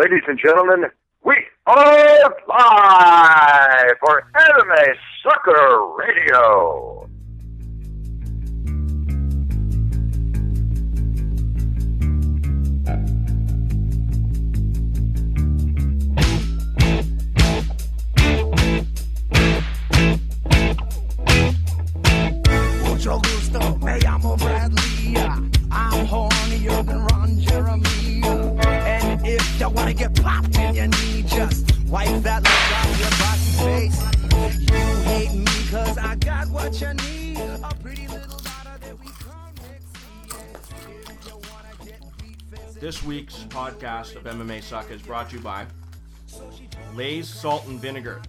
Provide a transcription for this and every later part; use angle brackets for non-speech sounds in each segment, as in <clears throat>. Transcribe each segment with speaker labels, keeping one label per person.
Speaker 1: Ladies and gentlemen, we are live for MMA Sucka Radio.
Speaker 2: Suck is brought to you by Lay's Salt and Vinegar.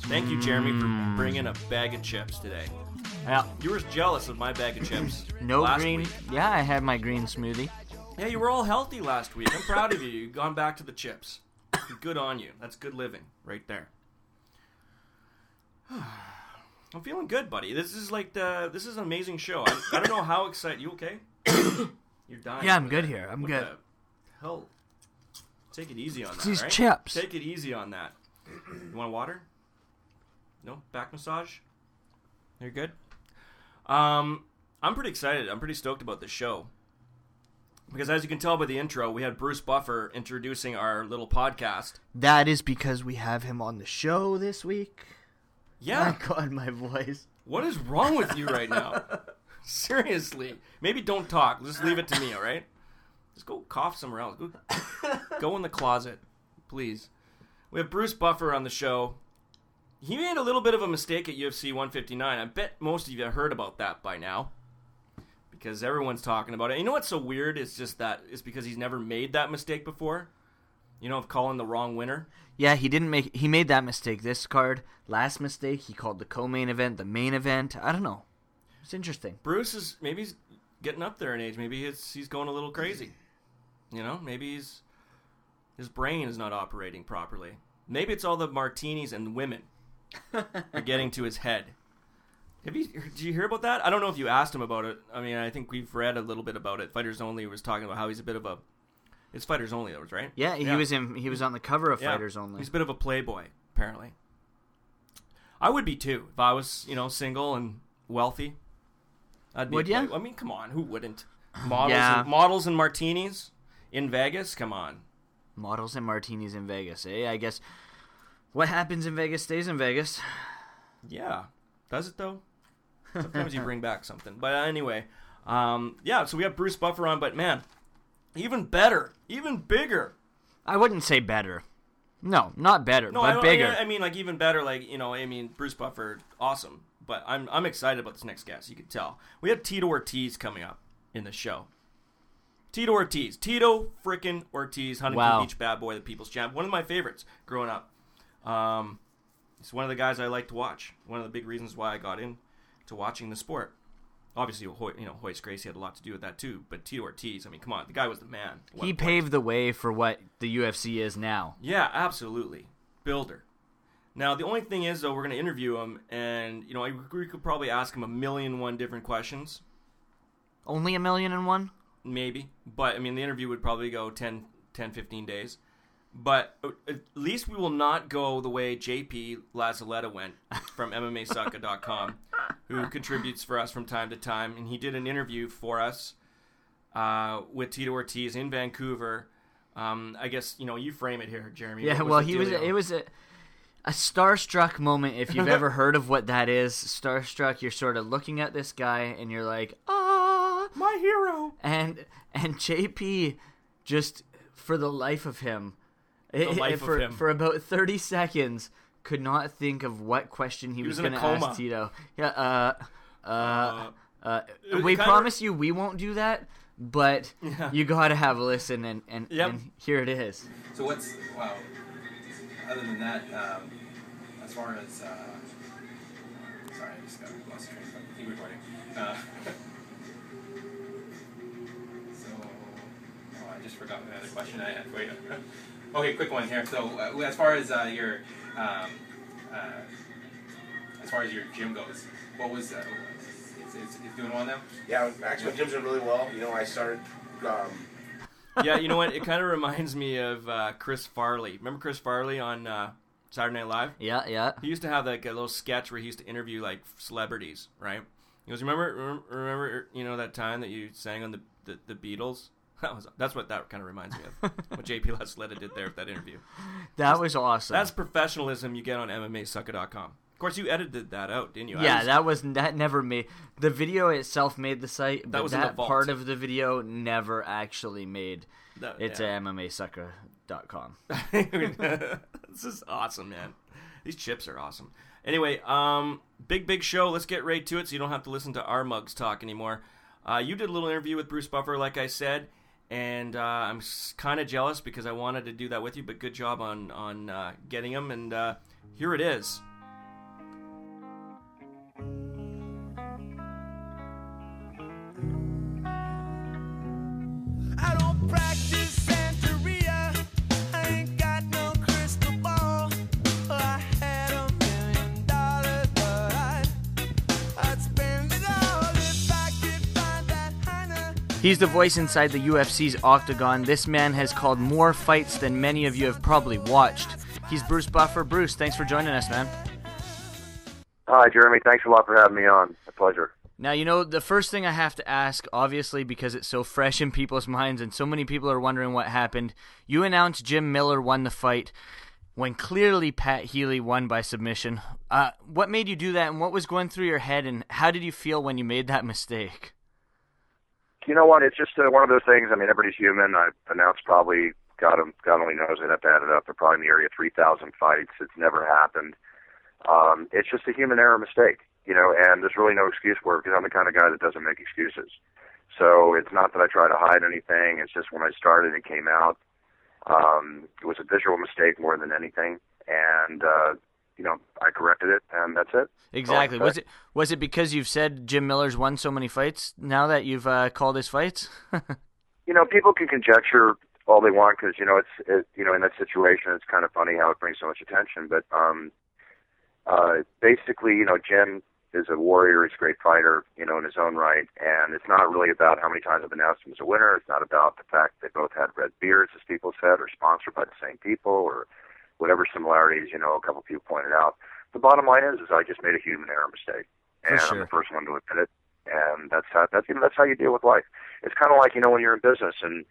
Speaker 2: Thank you, Jeremy, for mm. bringing a bag of chips today.
Speaker 3: Yeah.
Speaker 2: You were jealous of my bag of chips. <clears throat>
Speaker 3: No
Speaker 2: last
Speaker 3: green.
Speaker 2: Week.
Speaker 3: Yeah, I had my green smoothie.
Speaker 2: Yeah, you were all healthy last week. I'm proud of you. You've gone back to the chips. Good on you. That's good living right there. <sighs> I'm feeling good, buddy. This is like the this is an amazing show. I, I don't know how excited. You okay? <coughs> You're dying.
Speaker 3: Yeah, I'm good
Speaker 2: there.
Speaker 3: here. I'm
Speaker 2: What
Speaker 3: good.
Speaker 2: Hell, take it easy on that.
Speaker 3: These
Speaker 2: right?
Speaker 3: chips.
Speaker 2: Take it easy on that. You want water? No back massage. You're good. Um, I'm pretty excited. I'm pretty stoked about this show because, as you can tell by the intro, we had Bruce Buffer introducing our little podcast.
Speaker 3: That is because we have him on the show this week.
Speaker 2: Yeah.
Speaker 3: My <laughs> God, my voice.
Speaker 2: What is wrong with you right now? <laughs> Seriously. Maybe don't talk. Just leave it to me, all right? Just go cough somewhere else. Go, go in the closet, please. We have Bruce Buffer on the show. He made a little bit of a mistake at UFC 159. I bet most of you have heard about that by now. Because everyone's talking about it. You know what's so weird? It's just that it's because he's never made that mistake before. You know, of calling the wrong winner.
Speaker 3: Yeah, he didn't make. He made that mistake this card. Last mistake, he called the co-main event the main event. I don't know. It's interesting.
Speaker 2: Bruce is maybe he's getting up there in age. Maybe he's he's going a little crazy. You know, maybe he's his brain is not operating properly. Maybe it's all the martinis and women <laughs> are getting to his head. Have you did you hear about that? I don't know if you asked him about it. I mean, I think we've read a little bit about it. Fighters Only was talking about how he's a bit of a it's Fighters Only, that was right.
Speaker 3: Yeah, he was in. He was on the cover of
Speaker 2: Yeah.
Speaker 3: Fighters Only.
Speaker 2: He's a bit of a playboy, apparently. I would be too if I was, you know, single and wealthy. I'd be.
Speaker 3: Would
Speaker 2: play- I mean, come on, who wouldn't? Models,
Speaker 3: Yeah.
Speaker 2: and, models and martinis in Vegas. Come on.
Speaker 3: Models and martinis in Vegas. Eh? I guess what happens in Vegas stays in Vegas.
Speaker 2: Yeah, does it though? <laughs> Sometimes you bring back something. But anyway, um, yeah. So we have Bruce Buffer on, but man, even better, even bigger.
Speaker 3: I wouldn't say better. No, not better,
Speaker 2: No,
Speaker 3: but bigger.
Speaker 2: I, I mean, like even better. Like you know, I mean, Bruce Buffer, awesome. But I'm I'm excited about this next guest. You can tell. We have Tito Ortiz coming up in the show. Tito Ortiz, Tito frickin' Ortiz, Huntington
Speaker 3: Wow.
Speaker 2: Beach bad boy, the People's Champ. One of my favorites growing up. Um, he's one of the guys I like to watch. One of the big reasons why I got into watching the sport. Obviously, you know, Royce Gracie had a lot to do with that too. But Tito Ortiz, I mean, come on, the guy was the man.
Speaker 3: he
Speaker 2: point.
Speaker 3: paved the way for what the UFC is now.
Speaker 2: Yeah, absolutely. Builder. Now, the only thing is, though, we're going to interview him, and, you know, we could probably ask him a million one different questions,
Speaker 3: Only a million and one?
Speaker 2: Maybe. But, I mean, the interview would probably go 10, 10 15 days. But at least we will not go the way JP Lazaletta went from <laughs> MMASucka.com, who contributes for us from time to time. And he did an interview for us uh, with Tito Ortiz in Vancouver. Um, I guess, you know, you frame it here, Jeremy.
Speaker 3: Yeah, well, he was. It was a, a starstruck moment. If you've ever heard of what that is, starstruck. You're sort of looking at this guy, and you're like, ah,
Speaker 2: my hero.
Speaker 3: And and JP just for the life of him, it-
Speaker 2: life
Speaker 3: it-
Speaker 2: of
Speaker 3: for
Speaker 2: him.
Speaker 3: for about thirty seconds, could not think of what question he,
Speaker 2: was
Speaker 3: was, going to ask Tito. Yeah. Uh. Uh. uh,
Speaker 2: it
Speaker 3: we
Speaker 2: kinda-
Speaker 3: promise you we won't do that, but
Speaker 2: Yeah.
Speaker 3: you gotta have a listen, and and,
Speaker 2: Yep.
Speaker 3: and here it is.
Speaker 4: So what's wow? Other than that, um, as far as uh, sorry, I just got lost train of thought. Keep recording. Uh, <laughs> so oh, I just forgot the other question I had for you. okay, quick one here. So uh, as far as uh, your um, uh, as far as your gym goes, what was uh, it's, it's, it's doing well now?
Speaker 5: Yeah, actually, my gym's doing really well. You know, I started um,
Speaker 2: yeah, you know what? It kind of reminds me of uh, Chris Farley. Remember Chris Farley on uh, Saturday Night Live?
Speaker 3: Yeah, yeah.
Speaker 2: He used to have like a little sketch where he used to interview like celebrities, right? He goes, "Remember, remember, remember you know that time that you sang on the the, the Beatles? <laughs> That was that's what that kind of reminds me of. <laughs> what JP Lasletta did there with that interview.
Speaker 3: That was awesome.
Speaker 2: That's professionalism you get on MMASucka.com. Of course, you edited that out, didn't you?
Speaker 3: Yeah,
Speaker 2: was-
Speaker 3: that was that never made the video itself made the site, but
Speaker 2: was in the
Speaker 3: that part of the video never actually made.
Speaker 2: that-
Speaker 3: It's
Speaker 2: yeah.
Speaker 3: at MMASucka.com. <laughs>
Speaker 2: this is awesome, man. These chips are awesome. Anyway, um, big big show. Let's get right to it, so you don't have to listen to our mugs talk anymore. Uh, you did a little interview with Bruce Buffer, like I said, and uh, I'm kind of jealous because I wanted to do that with you. But good job on on uh, getting them, and uh, here it is.
Speaker 6: I don't practice
Speaker 3: He's the voice inside the UFC's octagon. This man has called more fights than many of you have probably watched. He's Bruce Buffer. Bruce, thanks for joining us, man.
Speaker 1: Hi, Jeremy. Thanks a lot for having me on. A pleasure.
Speaker 3: Now, you know, the first thing I have to ask, obviously, because it's so fresh in people's minds and so many people are wondering what happened, you announced Jim Miller won the fight when clearly Pat Healy won by submission. Uh, what made you do that and what was going through your head and how did you feel when you made that mistake?
Speaker 1: You know what? It's just uh, one of those things. I mean, everybody's human. I've announced probably, God, God only knows, I'd have to add it up, but probably in the area of 3,000 fights. It's never happened. Um, it's just a human error mistake, you know, and there's really no excuse for it because I'm the kind of guy that doesn't make excuses. So it's not that I try to hide anything. It's just when I started, it came out. Um, it was a visual mistake more than anything, and uh, you know, I corrected it, and that's it.
Speaker 3: Exactly. Was it was it because you've said Jim Miller's won so many fights now that you've uh, called his fights? <laughs>
Speaker 1: you know, people can conjecture all they want because you know it's it, you know in that situation it's kind of funny how it brings so much attention. But um, uh, basically, you know, Jim is a warrior. He's a great fighter, you know, in his own right. And it's not really about how many times I've announced him as a winner. It's not about the fact they both had red beards, as people said, or sponsored by the same people, or whatever similarities you know a couple people pointed out. The bottom line is, is I just made a human error mistake, and
Speaker 3: sure.
Speaker 1: I'm the first one to admit it. And that's how that's that's how you deal with life. It's kind of like you know when you're in business and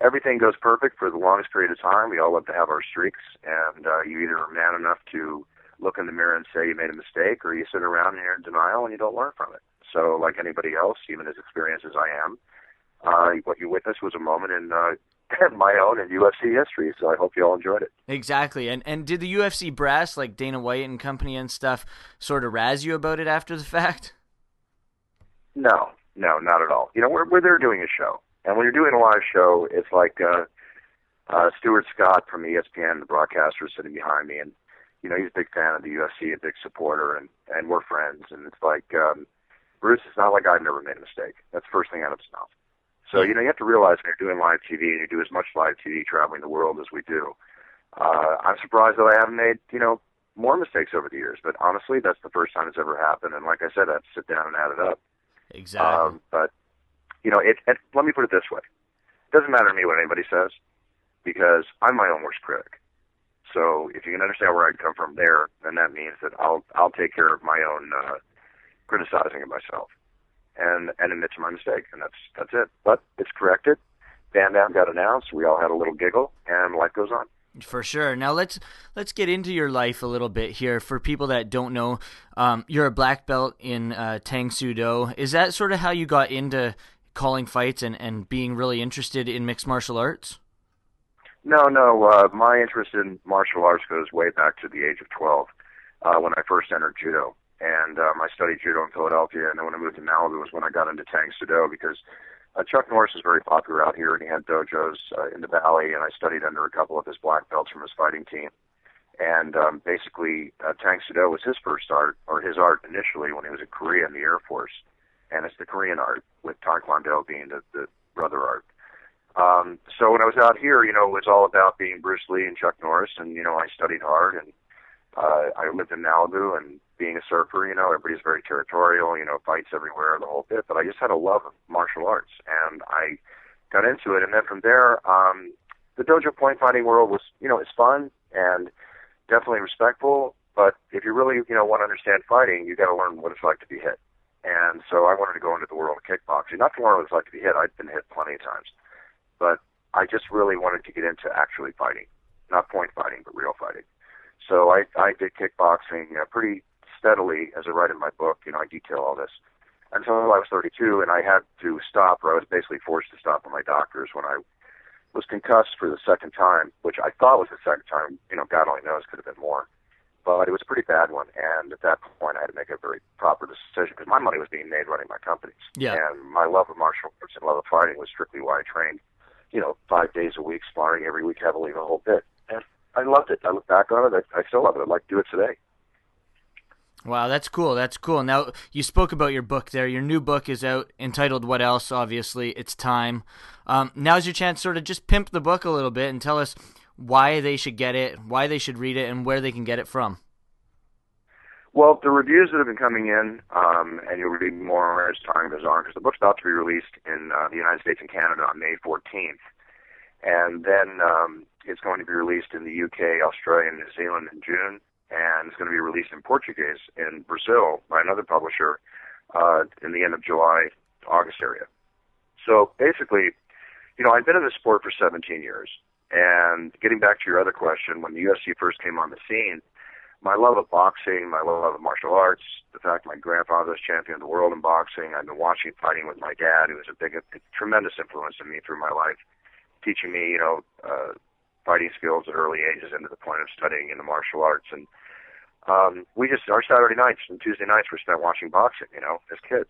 Speaker 1: everything goes perfect for the longest period of time. We all love to have our streaks, and uh, you either are man enough to look in the mirror and say you made a mistake, or you sit around and you're in denial and you don't learn from it. So, like anybody else, even as experienced as I am, uh, what you witnessed was a moment in uh, <laughs> my own and UFC history. So I hope you all enjoyed it.
Speaker 3: exactly. And and did the UFC brass like Dana White and company and stuff sort of razz you about it after the fact?
Speaker 1: No, no, not at all. You know, we're we're there doing a show, and when you're doing a live show, it's like uh, uh, Stuart Scott from ESPN, the broadcaster, sitting behind me, and you know he's a big fan of the UFC, a big supporter, and and we're friends. And it's like um, Bruce. It's not like I've never made a mistake. That's the first thing out of his mouth. So you know you have to realize when you're doing live TV and you do as much live TV traveling the world as we do. Uh, I'm surprised that I haven't made you know more mistakes over the years. But honestly, that's the first time it's ever happened. And like I said, I have to sit down and add it up.
Speaker 3: Exactly.
Speaker 1: Um, but you know, it, it. Let me put it this way: it doesn't matter to me what anybody says because I'm my own worst critic. So if you can understand where I come from there, then that means that I'll I'll take care of my own uh, criticizing of myself and and admit to my mistake, and that's that's it. But it's corrected. Bam Bam got announced. We all had a little giggle, and life goes on.
Speaker 3: For sure. Now let's let's get into your life a little bit here. For people that don't know, um, you're a black belt in uh, Tang Soo Do. Is that sort of how you got into calling fights and, and being really interested in mixed martial arts?
Speaker 1: No, no. Uh, my interest in martial arts goes way back to the age of 12 uh, when I first entered judo. And um, I studied judo in Philadelphia, and then when I moved to Malibu was when I got into Tang Soo Do because uh, Chuck Norris is very popular out here, and he had dojos uh, in the valley, and I studied under a couple of his black belts from his fighting team. And um, basically, uh, Tang Soo Do was his first art, or his art initially when he was in Korea in the Air Force. And it's the Korean art, with Taekwondo being the, the brother art. Um, so when I was out here, you know, it was all about being Bruce Lee and Chuck Norris, and you know, I studied hard, and uh, I lived in Malibu, and being a surfer, you know, everybody's very territorial, you know, fights everywhere, the whole bit. But I just had a love of martial arts, and I got into it, and then from there, um, the dojo point fighting world was, you know, it's fun and definitely respectful. But if you really, you know, want to understand fighting, you got to learn what it's like to be hit. And so I wanted to go into the world of kickboxing, not to learn what it's like to be hit. I'd been hit plenty of times, but I just really wanted to get into actually fighting, not point fighting, but real fighting. So I, I did kickboxing uh, pretty steadily, as I write in my book. You know, I detail all this until I was 32, and I had to stop, or I was basically forced to stop by my doctors when I was concussed for the second time, which I thought was the second time. You know, God only knows, could have been more. But it was a pretty bad one, and at that point, I had to make a very proper decision because my money was being made running my companies.
Speaker 3: Yeah.
Speaker 1: And my love of martial arts and love of fighting was strictly why I trained. You know, five days a week, sparring every week heavily, the whole bit. I loved it. I look back on it. I, I still love it. I'd like to do it today.
Speaker 3: Wow, that's cool. That's cool. Now, you spoke about your book there. Your new book is out entitled What Else? Obviously, it's time. Um, now's your chance sort of just pimp the book a little bit and tell us why they should get it, why they should read it, and where they can get it from.
Speaker 1: Well, the reviews that have been coming in, um, and you'll read more as time goes on, because the book's about to be released in uh, the United States and Canada on May 14th. And then um, it's going to be released in the UK, Australia, and New Zealand in June and it's going to be released in Portuguese in Brazil by another publisher uh, in the end of July, August area. So basically, you know, I've been in the sport for 17 years, and getting back to your other question, when the UFC first came on the scene, my love of boxing, my love of martial arts, the fact my grandfather was champion of the world in boxing, I've been watching fighting with my dad, who was a big, a tremendous influence on me through my life, teaching me, you know, uh, fighting skills at early ages into the point of studying in the martial arts. And um, we just our Saturday nights and Tuesday nights were spent watching boxing, you know, as kids.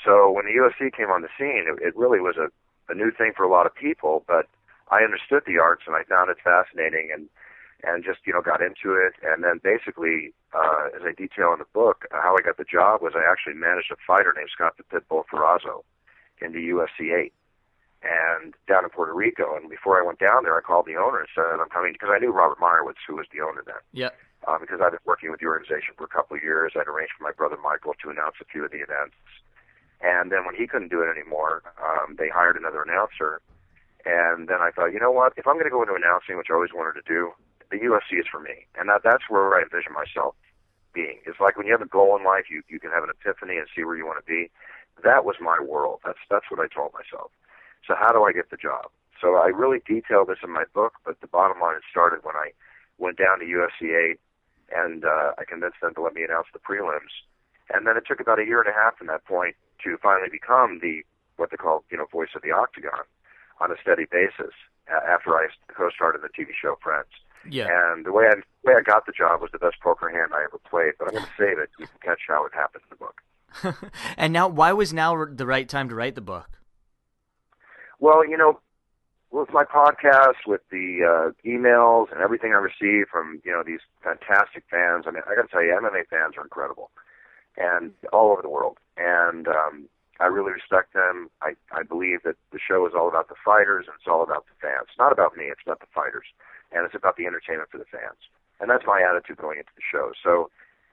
Speaker 1: So when the UFC came on the scene, it, it really was a, a new thing for a lot of people. But I understood the arts and I found it fascinating and and just you know got into it. And then basically, uh, as I detail in the book, uh, how I got the job was I actually managed a fighter named Scott the Pitbull Ferrozzo in the UFC 8 and down in Puerto Rico. And before I went down there, I called the owner and said, I'm coming because I knew Robert Meyrowitz, who was the owner then.
Speaker 3: Yeah.
Speaker 1: Uh, because I've been working with the organization for a couple of years. I'd arranged for my brother Michael to announce a few of the events. And then when he couldn't do it anymore, um, they hired another announcer. And then I thought, you know what? If I'm going to go into announcing, which I always wanted to do, the UFC is for me. And that, that's where I envision myself being. It's like when you have a goal in life, you, you can have an epiphany and see where you want to be. That was my world. That's, that's what I told myself. So how do I get the job? So I really detail this in my book, but the bottom line, it started when I went down to UFC 8 and uh, I convinced them to let me announce the prelims. And then it took about a year and a half from that point to finally become the what they call you know voice of the octagon on a steady basis uh, after I co-starred in the TV show Friends.
Speaker 3: Yeah.
Speaker 1: And the way I the way I got the job was the best poker hand I ever played. But I'm going to save it. You can catch how it happened in the book. <laughs>
Speaker 3: and now, why was now the right time to write the book?
Speaker 1: Well, you know, with my podcast, with the uh, emails and everything I receive from you know these fantastic fans. I mean, I got to tell you, MMA fans are incredible, and all over the world. And um, I really respect them. I I believe that the show is all about the fighters and it's all about the fans. It's not about me. It's about the fighters, and it's about the entertainment for the fans. And that's my attitude going into the show. So.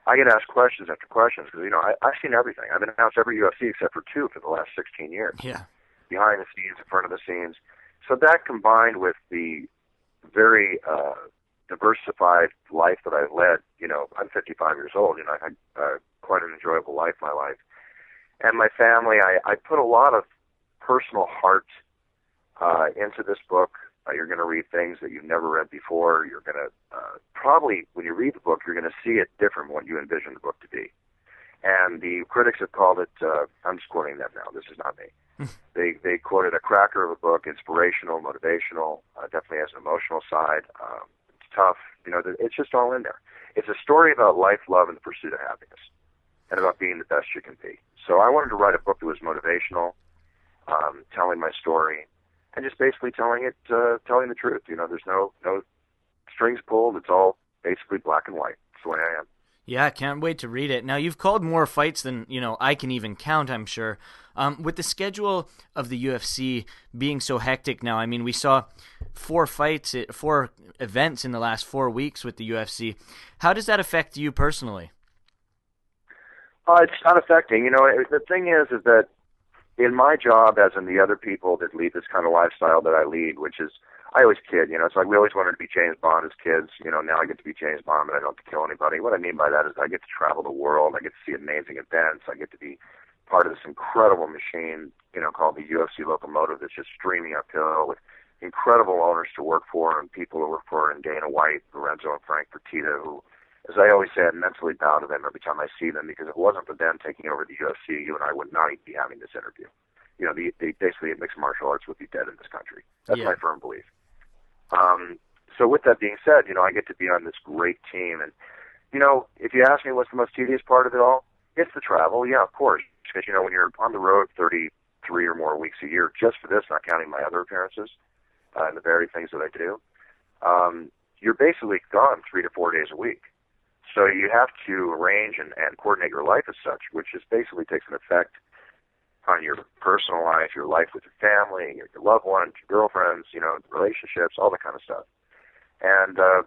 Speaker 1: I get asked questions after questions because you know I, I've seen everything. I've been announced every UFC except for two for the last 16 years.
Speaker 3: Yeah.
Speaker 1: Behind the scenes, in front of the scenes, so that combined with the very uh, diversified life that I led, you know, I'm 55 years old, and I had uh, quite an enjoyable life, my life, and my family. I, I put a lot of personal heart uh, into this book. Uh, you're going to read things that you've never read before. You're going to uh, probably, when you read the book, you're going to see it different from what you envision the book to be. And the critics have called it. Uh, I'm just quoting them now. This is not me they they quoted a cracker of a book, inspirational, motivational, uh, definitely has an emotional side. Um, it's tough, you know. It's just all in there. It's a story about life, love, and the pursuit of happiness, and about being the best you can be. So I wanted to write a book that was motivational, um, telling my story, and just basically telling it, uh, telling the truth. You know, there's no no strings pulled. It's all basically black and white. It's the way I am.
Speaker 3: Yeah, can't wait to read it. Now you've called more fights than you know I can even count. I'm sure. Um, with the schedule of the UFC being so hectic now, I mean, we saw four fights, eh, four events in the last four weeks with the UFC. How does that affect you personally?
Speaker 1: Uh, it's not affecting. You know, the thing is, is that in my job, as in the other people that lead this kind of lifestyle that I lead, which is I always kid, you know, it's like we always wanted to be James Bond as kids. You know, now I get to be James Bond, but I don't have to kill anybody. What I mean by that is I get to travel the world. I get to see amazing events. I get to be part of this incredible machine, you know, called the UFC locomotive that's just streaming uphill with incredible owners to work for and people to work for, and Dana White, Lorenzo, and Frank Fertitta, who, as I always say, I mentally bow to them every time I see them because if it wasn't for them taking over the UFC, you and I would not be having this interview. You know, the, the basically mixed martial arts would be dead in this country. That's
Speaker 3: Yeah.
Speaker 1: my firm belief. Um, so with that being said, you know, I get to be on this great team, and you know, if you ask me what's the most tedious part of it all, it's the travel. Yeah, of course, because you know when you're on the road 33 or more weeks a year just for this, not counting my other appearances uh, and the varied things that I do, um, you're basically gone three to four days a week. So you have to arrange and, and coordinate your life as such, which is basically takes an effect on your personal life, your life with your family, your, your loved ones, your girlfriends, you know, relationships, all that kind of stuff. And uh,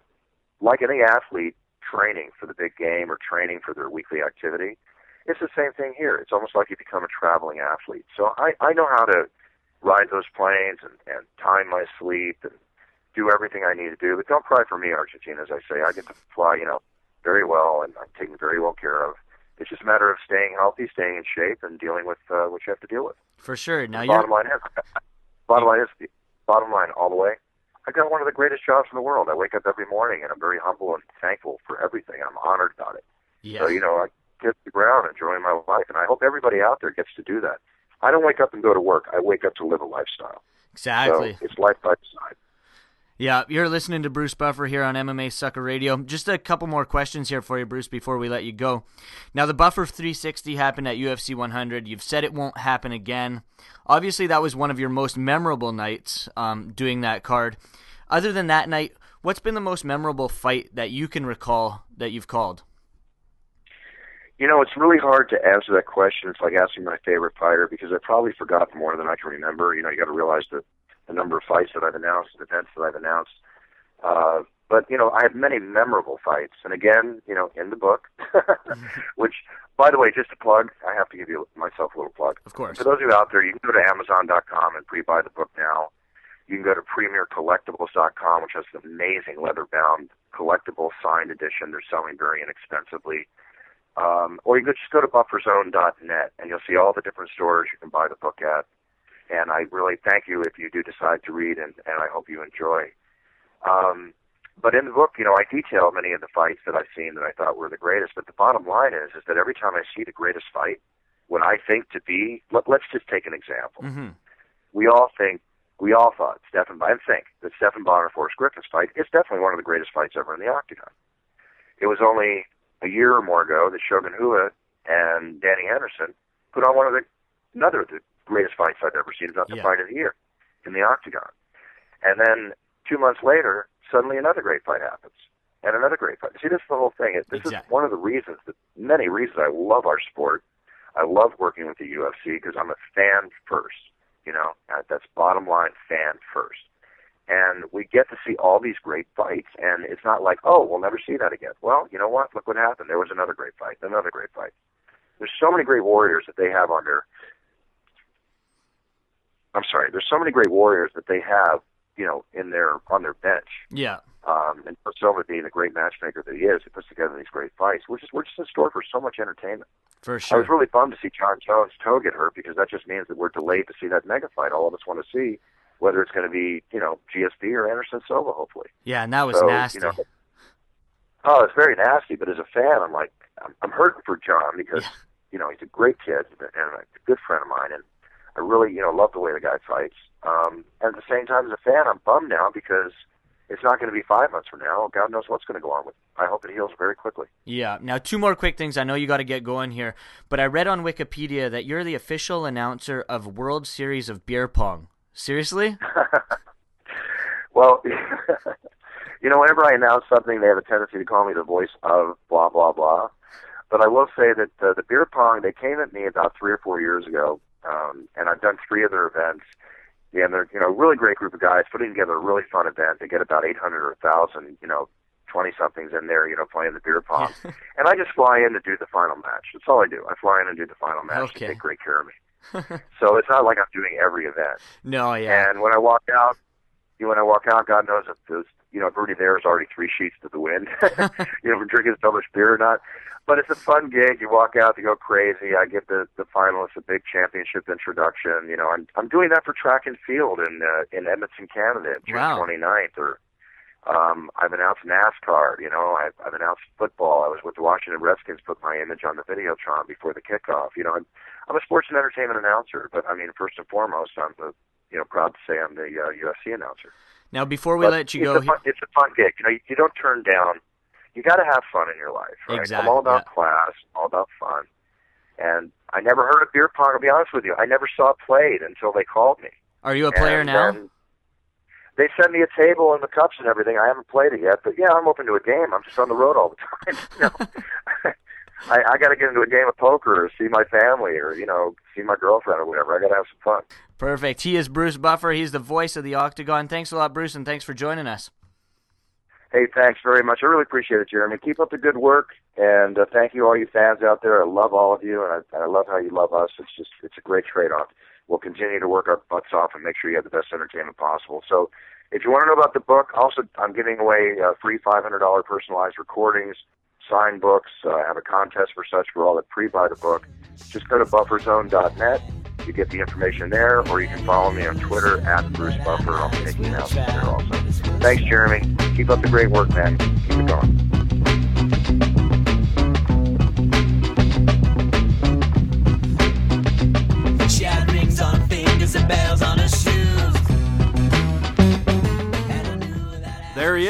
Speaker 1: like any athlete training for the big game or training for their weekly activity, it's the same thing here. It's almost like you become a traveling athlete. So I, I know how to ride those planes and, and time my sleep and do everything I need to do. But don't cry for me, Argentina, as I say. I get to fly, you know, very well and I'm taken very well care of. It's just a matter of staying healthy, staying in shape, and dealing with uh, what you have to deal with.
Speaker 3: For sure. Now
Speaker 1: bottom line is, <laughs> bottom line is, bottom line all the way. I got one of the greatest jobs in the world. I wake up every morning and I'm very humble and thankful for everything. I'm honored about it.
Speaker 3: yeah.
Speaker 1: So you know, I get to the ground, enjoying my life, and I hope everybody out there gets to do that. I don't wake up and go to work. I wake up to live a lifestyle.
Speaker 3: exactly.
Speaker 1: So it's life by design.
Speaker 3: Yeah, you're listening to Bruce Buffer here on MMA Sucka Radio. Just a couple more questions here for you, Bruce, before we let you go. Now, the Buffer 360 happened at UFC 100. You've said it won't happen again. Obviously, that was one of your most memorable nights um, doing that card. Other than that night, what's been the most memorable fight that you can recall that you've called?
Speaker 1: You know, it's really hard to answer that question. It's like asking my favorite fighter because I probably forgot more than I can remember. You know, you got to realize the, the number of fights that I've announced, the events that I've announced. Uh, but you know, I have many memorable fights, and again, you know, in the book, <laughs> which, by the way, just a plug. I have to give you myself a little plug.
Speaker 3: Of course.
Speaker 1: For those of you out there, you can go to Amazon.com and pre-buy the book now. You can go to PremierCollectibles.com, which has an amazing leather-bound collectible signed edition. They're selling very inexpensively. Um, or you can just go to BufferZone.net, and you'll see all the different stores you can buy the book at. And I really thank you if you do decide to read, and, and I hope you enjoy. Um, but in the book, you know, I detail many of the fights that I've seen that I thought were the greatest. But the bottom line is, is that every time I see the greatest fight, what I think to be, let, let's just take an example.
Speaker 3: Mm-hmm.
Speaker 1: We all think, we all thought, Stephan, I think that Stephan Bonnar Forrest Griffin's fight is definitely one of the greatest fights ever in the octagon. It was only a year or more ago that Shogun Rua and Dan Henderson put on one of the another of the greatest fights I've ever seen, if not the
Speaker 3: Yeah.
Speaker 1: fight of the year, in the octagon. And then two months later, suddenly another great fight happens, and another great fight. See, this is the whole thing. This
Speaker 3: Exactly.
Speaker 1: is one of the reasons, that many reasons I love our sport. I love working with the UFC because I'm a fan first. You know, Uh, that's bottom line, fan first. And we get to see all these great fights, and it's not like, oh, we'll never see that again. Well, you know what? Look what happened. There was another great fight, another great fight. There's so many great warriors that they have on their. I'm sorry. There's so many great warriors that they have, you know, in their on their bench.
Speaker 3: Yeah.
Speaker 1: Um, and for Silva being the great matchmaker that he is, he puts together these great fights. We're just we're just in store for so much entertainment.
Speaker 3: For sure.
Speaker 1: I was really bummed to see Jon Jones' toe get hurt because that just means that we're delayed to see that mega fight. All of us want to see whether it's going to be, you know, GSP or Anderson Silva, hopefully.
Speaker 3: yeah, and that was
Speaker 1: So,
Speaker 3: nasty.
Speaker 1: You know, oh, it's very nasty. But as a fan, I'm like, I'm, I'm hurting for Jon because,
Speaker 3: Yeah.
Speaker 1: you know, he's a great kid and a good friend of mine, and I really, you know, love the way the guy fights. Um, and at the same time, as a fan, I'm bummed now because it's not going to be five months from now. God knows what's going to go on with. It. I hope it heals very quickly.
Speaker 3: Yeah. Now, two more quick things. I know you got to get going here, but I read on Wikipedia that you're the official announcer of World Series of Beer Pong. Seriously? <laughs>
Speaker 1: Well, <laughs> you know, whenever I announce something, they have a tendency to call me the voice of blah blah blah. But I will say that uh, the beer pong they came at me about three or four years ago, um, and I've done three of their events. And they're you know a really great group of guys putting together a really fun event. They get about 800 or 1,000, you know, 20 somethings in there, you know, playing the beer pong. <laughs> and I just fly in to do the final match. That's all I do. I fly in and do the final match.
Speaker 3: Okay.
Speaker 1: They take great care of me. <laughs> so it's not like I'm doing every event.
Speaker 3: No, yeah.
Speaker 1: And when I walk out, you know, when I walk out, God knows if there's, you know, Rudy there is already three sheets to the wind, <laughs> <laughs> you know, for drinking so much beer or not. But it's a fun gig. You walk out, you go crazy. I get the the finalists a big championship introduction. You know, I'm I'm doing that for track and field in uh, in Edmonton, Canada, June
Speaker 3: Wow.
Speaker 1: 29th. Or um, I've announced NASCAR. You know, I've I've announced football. I was with the Washington Redskins, put my image on the Videotron before the kickoff. You know, I'm I'm a sports and entertainment announcer, but I mean, first and foremost, I'm the you know proud to say I'm the uh, UFC announcer.
Speaker 3: Now, before we
Speaker 1: But
Speaker 3: let you
Speaker 1: it's
Speaker 3: go,
Speaker 1: a fun, it's a fun gig. You know, you, you don't turn down. You got to have fun in your life, right?
Speaker 3: Exactly,
Speaker 1: I'm all about
Speaker 3: yeah.
Speaker 1: class, all about fun. And I never heard of beer pong. I'll be honest with you. I never saw it played until they called me.
Speaker 3: are you a player
Speaker 1: And
Speaker 3: now?
Speaker 1: They send me a table and the cups and everything. I haven't played it yet, but yeah, I'm open to a game. I'm just on the road all the <laughs> time. You know? <laughs> I, I got to get into a game of poker or see my family or you know see my girlfriend or whatever. I got to have some fun.
Speaker 3: Perfect. He is Bruce Buffer. He's the voice of the Octagon. Thanks a lot, Bruce, and thanks for joining us.
Speaker 1: Hey, thanks very much. I really appreciate it, Jeremy. Keep up the good work, and uh, thank you, all you fans out there. I love all of you, and I, and I love how you love us. It's just it's a great trade-off. We'll continue to work our butts off and make sure you have the best entertainment possible. So, if you want to know about the book, also I'm giving away uh, free $500 personalized recordings, signed books. Uh, have a contest for such for all that pre-buy the book. Just go to bufferzone.net. You get the information there, or you can follow me on Twitter at Bruce Buffer. I'll be making announcements there also. Thanks, Jeremy. Keep up the great work, man. Keep it going.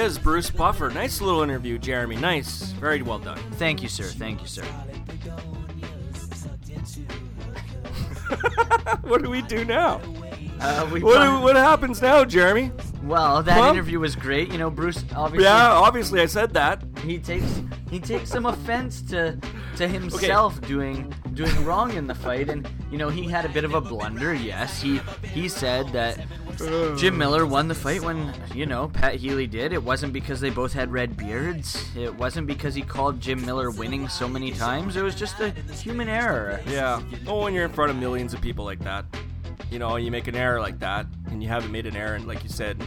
Speaker 2: Is, Bruce Buffer. Nice little interview, Jeremy. Nice. Very well done.
Speaker 3: Thank you, sir. Thank you, sir. <laughs>
Speaker 2: what do we do now?
Speaker 3: Uh, we
Speaker 2: What, do, what happens now, Jeremy?
Speaker 3: well, that interview was great. You know, Bruce obviously
Speaker 2: Yeah, obviously I said that.
Speaker 3: he takes he takes some offense to to himself doing doing wrong in the fight, and you know he had a bit of a blunder. Yes, he he said that Jim Miller won the fight when you know Pat Healy did. It wasn't because they both had red beards. It wasn't because he called Jim Miller winning so many times. It was just a human error.
Speaker 2: Yeah. Oh, when you're in front of millions of people like that, you know, you make an error like that, and you haven't made an error in, like you said,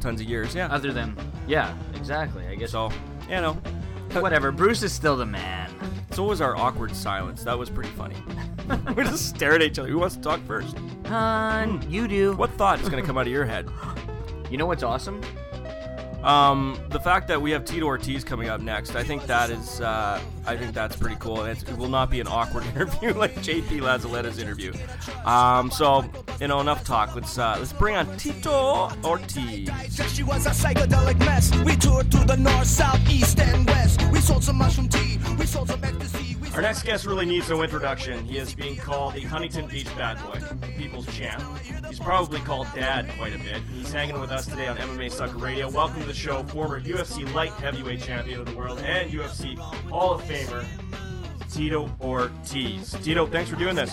Speaker 2: tons of years. Yeah.
Speaker 3: Other than yeah, exactly. I guess
Speaker 2: So, you know, <laughs>
Speaker 3: whatever. Bruce is still the man.
Speaker 2: so was our awkward silence. That was pretty funny. <laughs> we just stared at each other. Who wants to talk first?
Speaker 3: Hun, you do.
Speaker 2: What thought is going to come out of your head? <gasps>
Speaker 3: You know what's awesome?
Speaker 2: Um, the fact that we have Tito Ortiz coming up next, I think that is, uh, I think that's pretty cool. And it's, it will not be an awkward <laughs> interview like JP Lazaretta's interview. Um, so you know, enough talk. Let's uh, let's bring on Tito Ortiz.
Speaker 6: She was a psychedelic mess. We toured to the north, south, east, and west. We sold some mushroom tea. We sold some ecstasy.
Speaker 2: Our next guest really needs no introduction. He is being called the Huntington Beach Bad Boy, the People's Champ. He's probably called Dad quite a bit. He's hanging with us today on MMA Sucka Radio. Welcome to the show, former UFC light heavyweight champion of the world and UFC Hall of Famer, Tito Ortiz. Tito, thanks for doing this.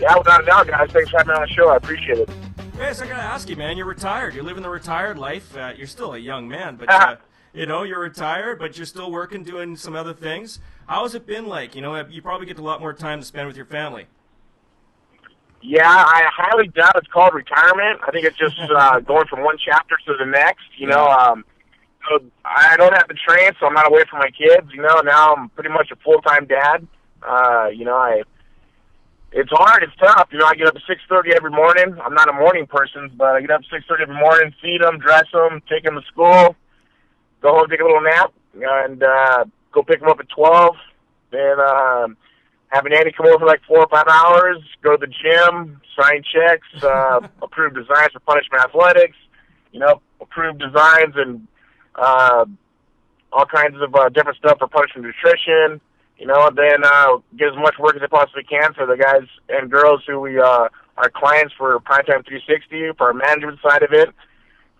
Speaker 5: Yeah, without a doubt, guys. Thanks for having me on the show. I appreciate it.
Speaker 2: Yes, I gotta ask you, man. You're retired. You're living the retired life. Uh, you're still a young man, but <laughs> uh, you know you're retired, but you're still working, doing some other things. How has it been like? You know, you probably get a lot more time to spend with your family.
Speaker 5: Yeah, I highly doubt it's called retirement. I think it's just <laughs> uh, going from one chapter to the next. You know, um, so I don't have to train, so I'm not away from my kids. You know, now I'm pretty much a full time dad. Uh, you know, I it's hard, it's tough. You know, I get up at six thirty every morning. I'm not a morning person, but I get up six thirty every morning, feed them, dress them, take them to school, go home, take a little nap, and uh, go pick them up at twelve. Then um, have an Andy come over for like four or five hours, go to the gym, sign checks, uh, <laughs> approve designs for punishment athletics, you know, approve designs and uh, all kinds of uh, different stuff for punishment nutrition, you know, and then uh, get as much work as I possibly can for the guys and girls who we uh, are clients for Primetime 360 for our management side of it.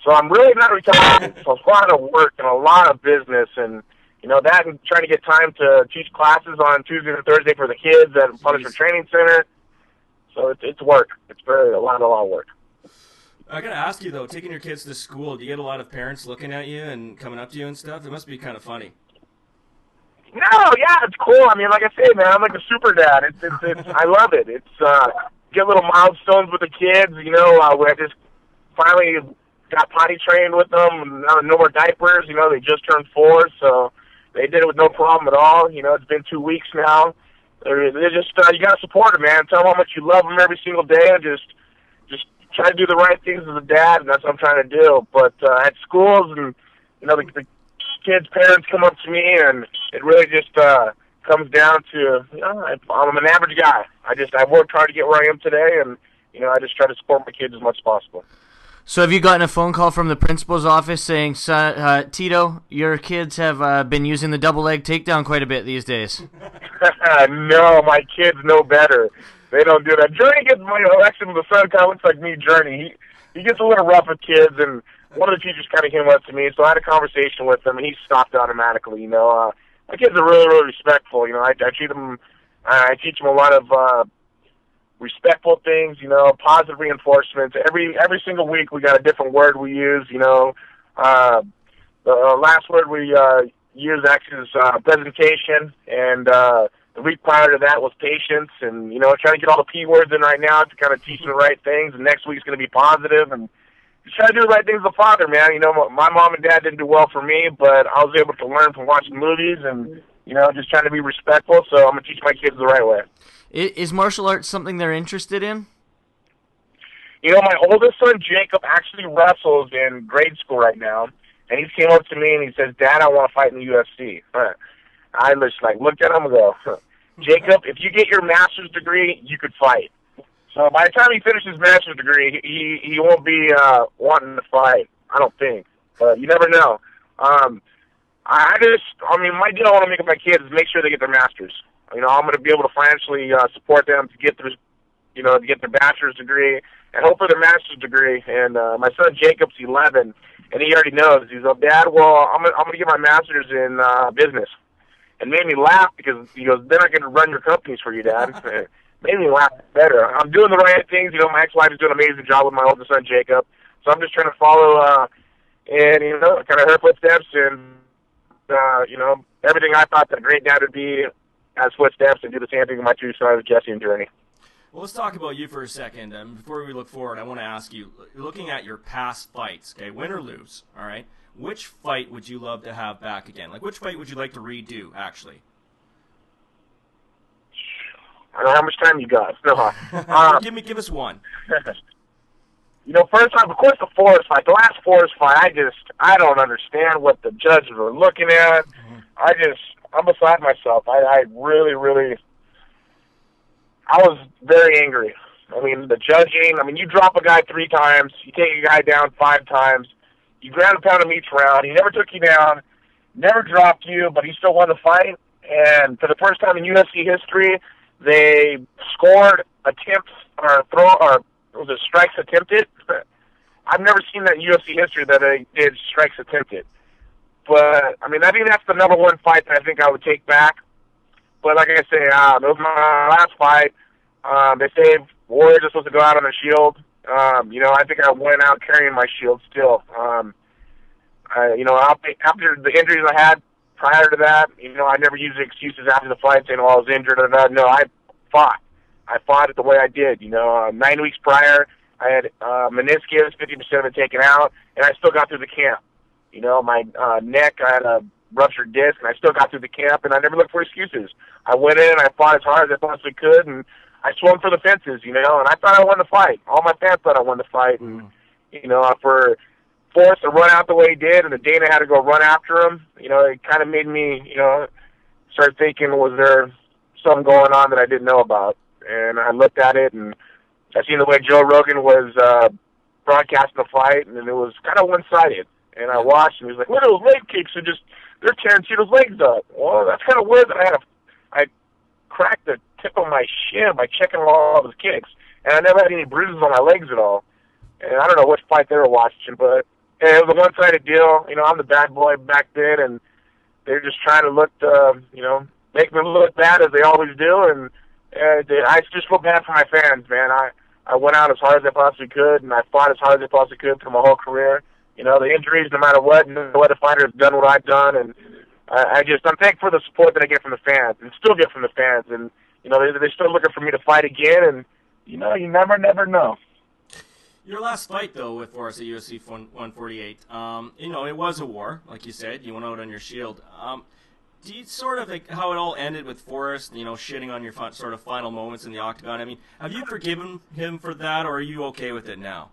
Speaker 5: So I'm really not retired. It's a lot of work and a lot of business and you know that and trying to get time to teach classes on Tuesday and Thursday for the kids at Punishment Training Center. So it's it's work. It's very a lot a lot of work.
Speaker 2: I gotta ask you though, taking your kids to school, do you get a lot of parents looking at you and coming up to you and stuff? It must be kind of funny.
Speaker 5: No, yeah, it's cool. I mean, like I say, man, I'm like a super dad. It's, it's, it's I love it. It's uh, get little milestones with the kids. You know, uh, where I just finally got potty trained with them. No, no more diapers. You know, they just turned four, so they did it with no problem at all. You know, it's been two weeks now. They're, they're just uh, you gotta support them, man. Tell them how much you love them every single day, and just just try to do the right things as a dad, and that's what I'm trying to do. But uh, at schools and you know the, the kids' parents come up to me, and it really just uh, comes down to you know I, I'm an average guy. I just I've worked hard to get where I am today, and you know I just try to support my kids as much as possible.
Speaker 3: So have you gotten a phone call from the principal's office saying, "Son, uh, Tito, your kids have uh, been using the double leg takedown quite a bit these days"? <laughs>
Speaker 5: no, my kids know better. They don't do that. Journey gets my actually the son kind of looks like me. Journey, he he gets a little rough with kids, and one of the teachers kind of came up to me, so I had a conversation with him, and he stopped automatically. You know, uh, my kids are really really respectful. You know, I, I treat them, I teach them a lot of. uh respectful things, you know, positive reinforcements. Every every single week we got a different word we use, you know. Uh, the uh, last word we uh, used actually is uh, presentation, and uh, the week prior to that was patience, and you know, trying to get all the p words in right now to kind of teach them the right things. And next week's going to be positive, and just try to do the right things as a father, man. You know, my mom and dad didn't do well for me, but I was able to learn from watching movies and you know, just trying to be respectful. So I'm gonna teach my kids the right way.
Speaker 3: Is martial arts something they're interested in?
Speaker 5: You know, my oldest son Jacob actually wrestles in grade school right now, and he came up to me and he says, "Dad, I want to fight in the UFC." <laughs> I just like looked at him and go, <laughs> "Jacob, if you get your master's degree, you could fight." So by the time he finishes his master's degree, he he won't be uh, wanting to fight. I don't think, but you never know. Um, I just, I mean, my deal I want to make with my kids is make sure they get their masters. You know, I'm going to be able to financially uh, support them to get their, you know, to get their bachelor's degree and hopefully their master's degree. And uh, my son Jacob's 11, and he already knows. He's like, Dad, well, I'm gonna, I'm to get my master's in uh, business. And made me laugh because he goes, they're not going to run your companies for you, Dad. <laughs> made me laugh better. I'm doing the right things. You know, my ex-wife is doing an amazing job with my oldest son Jacob. So I'm just trying to follow, uh, and you know, kind of her footsteps and uh, you know, everything I thought that a great dad would be as footsteps and do the same thing with my two sons, Jesse and Journey.
Speaker 2: Well, let's talk about you for a second. Um, before we look forward, I want to ask you, looking at your past fights, okay, win or lose, all right, which fight would you love to have back again? Like, which fight would you like to redo, actually?
Speaker 5: I don't know how much time you got. No, <laughs>
Speaker 2: uh, <laughs> give me, give us one. <laughs>
Speaker 5: You know, first time, of course, the Forrest fight. The last Forrest fight, I just, I don't understand what the judges were looking at. Mm-hmm. I just, I'm beside myself. I, I really, really, I was very angry. I mean, the judging. I mean, you drop a guy three times, you take a guy down five times, you ground a pound him each round. He never took you down, never dropped you, but he still won the fight. And for the first time in UFC history, they scored attempts or throw or was it strikes attempted? <laughs> I've never seen that in UFC history that they did strikes attempted. But I mean, I think that's the number one fight that I think I would take back. But like I say, um, it was my last fight. Um, they say warriors are supposed to go out on a shield. Um, you know, I think I went out carrying my shield still. Um, I, you know, after the injuries I had prior to that, you know, I never used excuses after the fight saying, "Oh, I was injured." Or that. No, I fought. I fought it the way I did. You know, uh, nine weeks prior, I had uh, meniscus, 50% of it taken out, and I still got through the camp. You know, my uh, neck, I had a ruptured disc, and I still got through the camp, and I never looked for excuses. I went in, I fought as hard as I possibly could, and I swung for the fences, you know, and I thought I won the fight. All my fans thought I won the fight, and, mm. you know, for Forrest to run out the way he did, and the Dana had to go run after him, you know, it kind of made me, you know, start thinking, was there something going on that I didn't know about? And I looked at it and I seen the way Joe Rogan was uh, broadcasting the fight, and it was kind of one-sided. And I watched, and he was like, "Look at those leg kicks! Are just they're tearing Tito's legs up." Well, that's kind of weird that I had a I cracked the tip of my shin by checking all of his kicks, and I never had any bruises on my legs at all. And I don't know which fight they were watching, but it was a one-sided deal. You know, I'm the bad boy back then, and they're just trying to look, uh, you know, make me look bad as they always do, and uh, I just feel bad for my fans, man. I I went out as hard as I possibly could, and I fought as hard as I possibly could through my whole career. You know, the injuries, no matter what, no other fighter has done what I've done, and I, I just I'm thankful for the support that I get from the fans and still get from the fans, and you know they, they're still looking for me to fight again, and you know you never never know.
Speaker 2: Your last fight, though, with Forrest at UFC 148, um, you know, it was a war, like you said. You went out on your shield. Um, do you sort of like how it all ended with Forrest, you know, shitting on your fun, sort of final moments in the octagon? I mean, have you forgiven him for that, or are you okay with it now?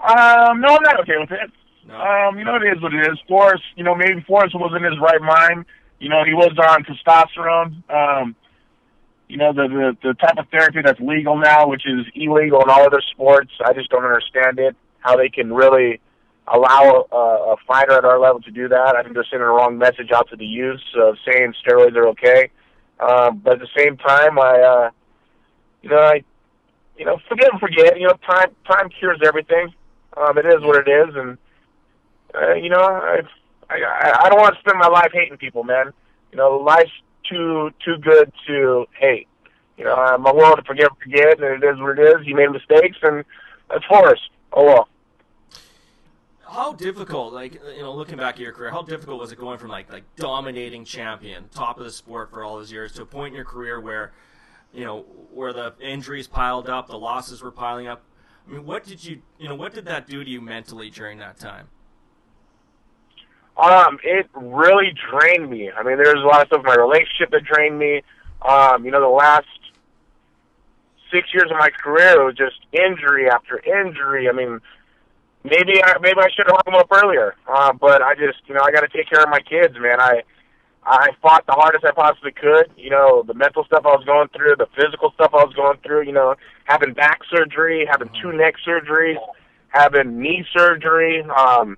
Speaker 5: Um, no, I'm not okay with it.
Speaker 2: No.
Speaker 5: Um, you know, it is what it is. Forrest, you know, maybe Forrest was in his right mind. You know, he was on testosterone. Um, you know, the, the the type of therapy that's legal now, which is illegal in all other sports. I just don't understand it. How they can really allow a, a fighter at our level to do that. I think they're sending a wrong message out to the youth of saying steroids are okay. Um, but at the same time, I, uh, you know, I, you know, forget and forget. You know, time time cures everything. Um, it is what it is, and uh, you know, I, I I don't want to spend my life hating people, man. You know, life's too too good to hate. You know, I'm a world to forgive and forget, and it is what it is. He made mistakes, and that's Forrest. Oh well.
Speaker 2: How difficult, like you know, looking back at your career, how difficult was it going from like like dominating champion, top of the sport for all those years, to a point in your career where, you know, where the injuries piled up, the losses were piling up. I mean, what did you, you know, what did that do to you mentally during that time?
Speaker 5: Um, it really drained me. I mean, there's a lot of stuff in my relationship that drained me. Um, you know, the last six years of my career was just injury after injury. I mean, maybe I maybe I should have hung them up earlier. Uh, but I just, you know, I got to take care of my kids, man. I I fought the hardest I possibly could. You know, the mental stuff I was going through, the physical stuff I was going through. You know, having back surgery, having two neck surgeries, having knee surgery. Um,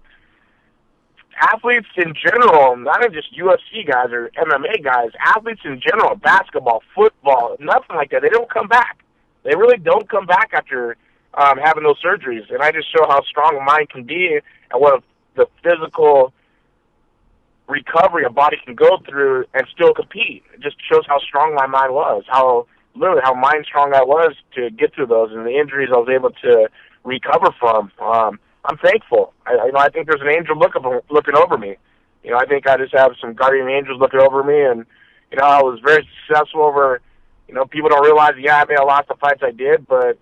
Speaker 5: athletes in general, not just UFC guys or MMA guys, athletes in general, basketball, football, nothing like that. They don't come back. They really don't come back after um, having those surgeries. And I just show how strong a mind can be and what the physical recovery a body can go through and still compete. It just shows how strong my mind was, how literally how mind strong I was to get through those and the injuries I was able to recover from. Um, I'm thankful. I, you know, I think there's an angel look looking looking over me. You know, I think I just have some guardian angels looking over me, and you know, I was very successful over. You know, people don't realize. Yeah, I may have lost the fights I did, but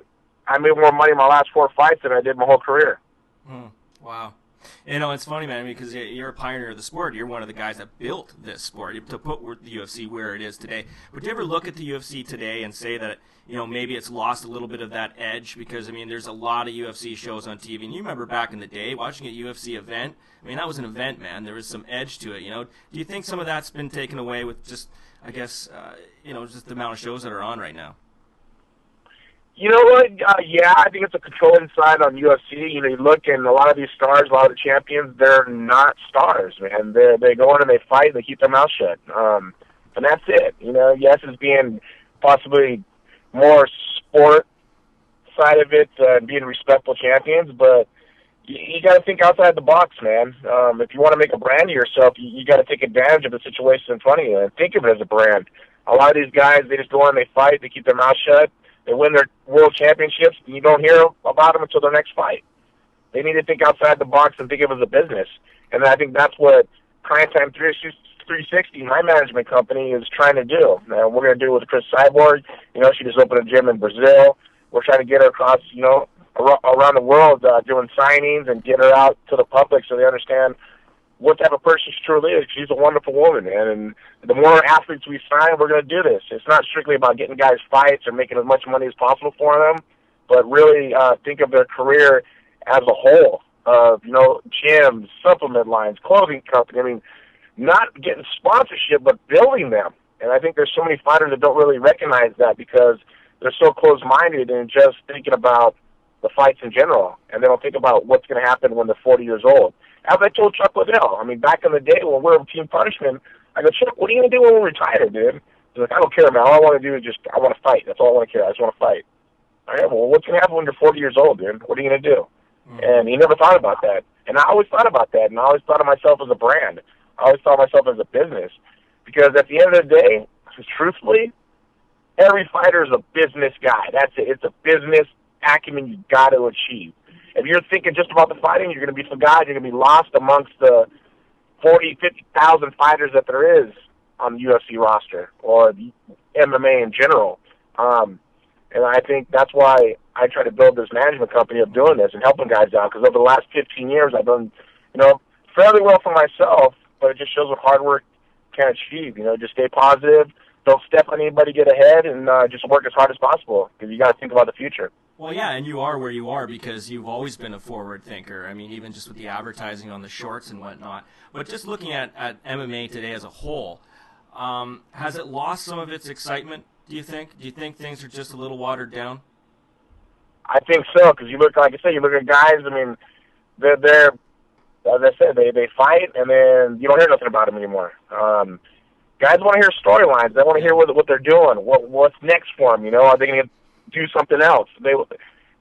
Speaker 5: I made more money in my last four fights than I did my whole career.
Speaker 2: Hmm. Wow. You know, it's funny, man, because you're a pioneer of the sport. You're one of the guys that built this sport to put the UFC where it is today. Would you ever look at the UFC today and say that, you know, maybe it's lost a little bit of that edge? Because, I mean, there's a lot of UFC shows on TV. And you remember back in the day watching a UFC event? I mean, that was an event, man. There was some edge to it, you know? Do you think some of that's been taken away with just, I guess, uh, you know, just the amount of shows that are on right now?
Speaker 5: You know what? Uh, yeah, I think it's a control inside on UFC. You know, you look and a lot of these stars, a lot of the champions, they're not stars, man. They they go in and they fight and they keep their mouth shut. Um, and that's it. You know, yes, it's being possibly more sport side of it, uh, being respectful champions, but you, you got to think outside the box, man. Um, if you want to make a brand of yourself, you, you got to take advantage of the situation in front of you and think of it as a brand. A lot of these guys, they just go in, they fight, they keep their mouth shut they win their world championships, and you don't hear about them until their next fight. They need to think outside the box and think of it as a business. And I think that's what Prime Time 360, my management company, is trying to do. Now, we're going to do it with Chris Cyborg. You know, she just opened a gym in Brazil. We're trying to get her across, you know, around the world uh, doing signings and get her out to the public so they understand what type of person she truly is. She's a wonderful woman, and the more athletes we sign, we're going to do this. It's not strictly about getting guys fights or making as much money as possible for them, but really uh, think of their career as a whole. Of you know, gyms, supplement lines, clothing company. I mean, not getting sponsorship, but building them. And I think there's so many fighters that don't really recognize that because they're so close-minded and just thinking about the fights in general, and they don't think about what's going to happen when they're 40 years old. As I told Chuck Liddell, I mean, back in the day when we were Team Punishment, I go, Chuck, what are you going to do when we retire, dude? He's like, I don't care, man. All I want to do is just, I want to fight. That's all I want to care. I just want to fight. All right, well, what's going to happen when you're 40 years old, dude? What are you going to do? Mm-hmm. And he never thought about that. And I always thought about that, and I always thought of myself as a brand. I always thought of myself as a business. Because at the end of the day, truthfully, every fighter is a business guy. That's it. It's a business acumen you got to achieve. If you're thinking just about the fighting, you're going to be forgotten. You're going to be lost amongst the forty, fifty thousand fighters that there is on the UFC roster or MMA in general. Um, and I think that's why I try to build this management company of doing this and helping guys out. Because over the last 15 years, I've done, you know, fairly well for myself. But it just shows what hard work can achieve. You know, just stay positive, don't step on anybody, get ahead, and uh, just work as hard as possible. Because you got to think about the future.
Speaker 2: Well, yeah, and you are where you are because you've always been a forward thinker. I mean, even just with the advertising on the shorts and whatnot. But just looking at, at MMA today as a whole, um, has it lost some of its excitement? Do you think? Do you think things are just a little watered down?
Speaker 5: I think so because you look, like I said, you look at guys. I mean, they're they're as I said, they they fight and then you don't hear nothing about them anymore. Um, guys want to hear storylines. They want to hear what what they're doing. What what's next for them? You know, are they going to do something else? They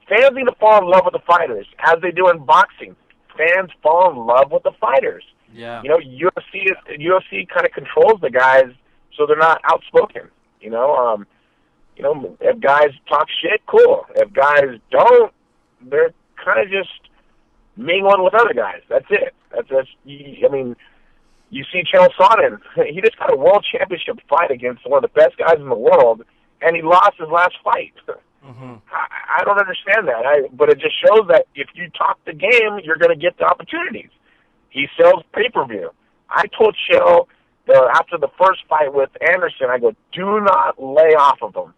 Speaker 5: fans need to fall in love with the fighters as they do in boxing. Fans fall in love with the fighters.
Speaker 2: Yeah.
Speaker 5: You know, UFC is, UFC kind of controls the guys so they're not outspoken. You know, um, you know, if guys talk shit, cool. If guys don't, they're kind of just mingling with other guys. That's it. That's that's. I mean, you see Chael Sonnen. <laughs> He just got a world championship fight against one of the best guys in the world, and he lost his last fight. <laughs>
Speaker 2: Mm-hmm.
Speaker 5: I, I don't understand that. I, but it just shows that if you talk the game, you're going to get the opportunities. He sells pay per view. I told Chael the, after the first fight with Anderson, I go, do not lay off of him.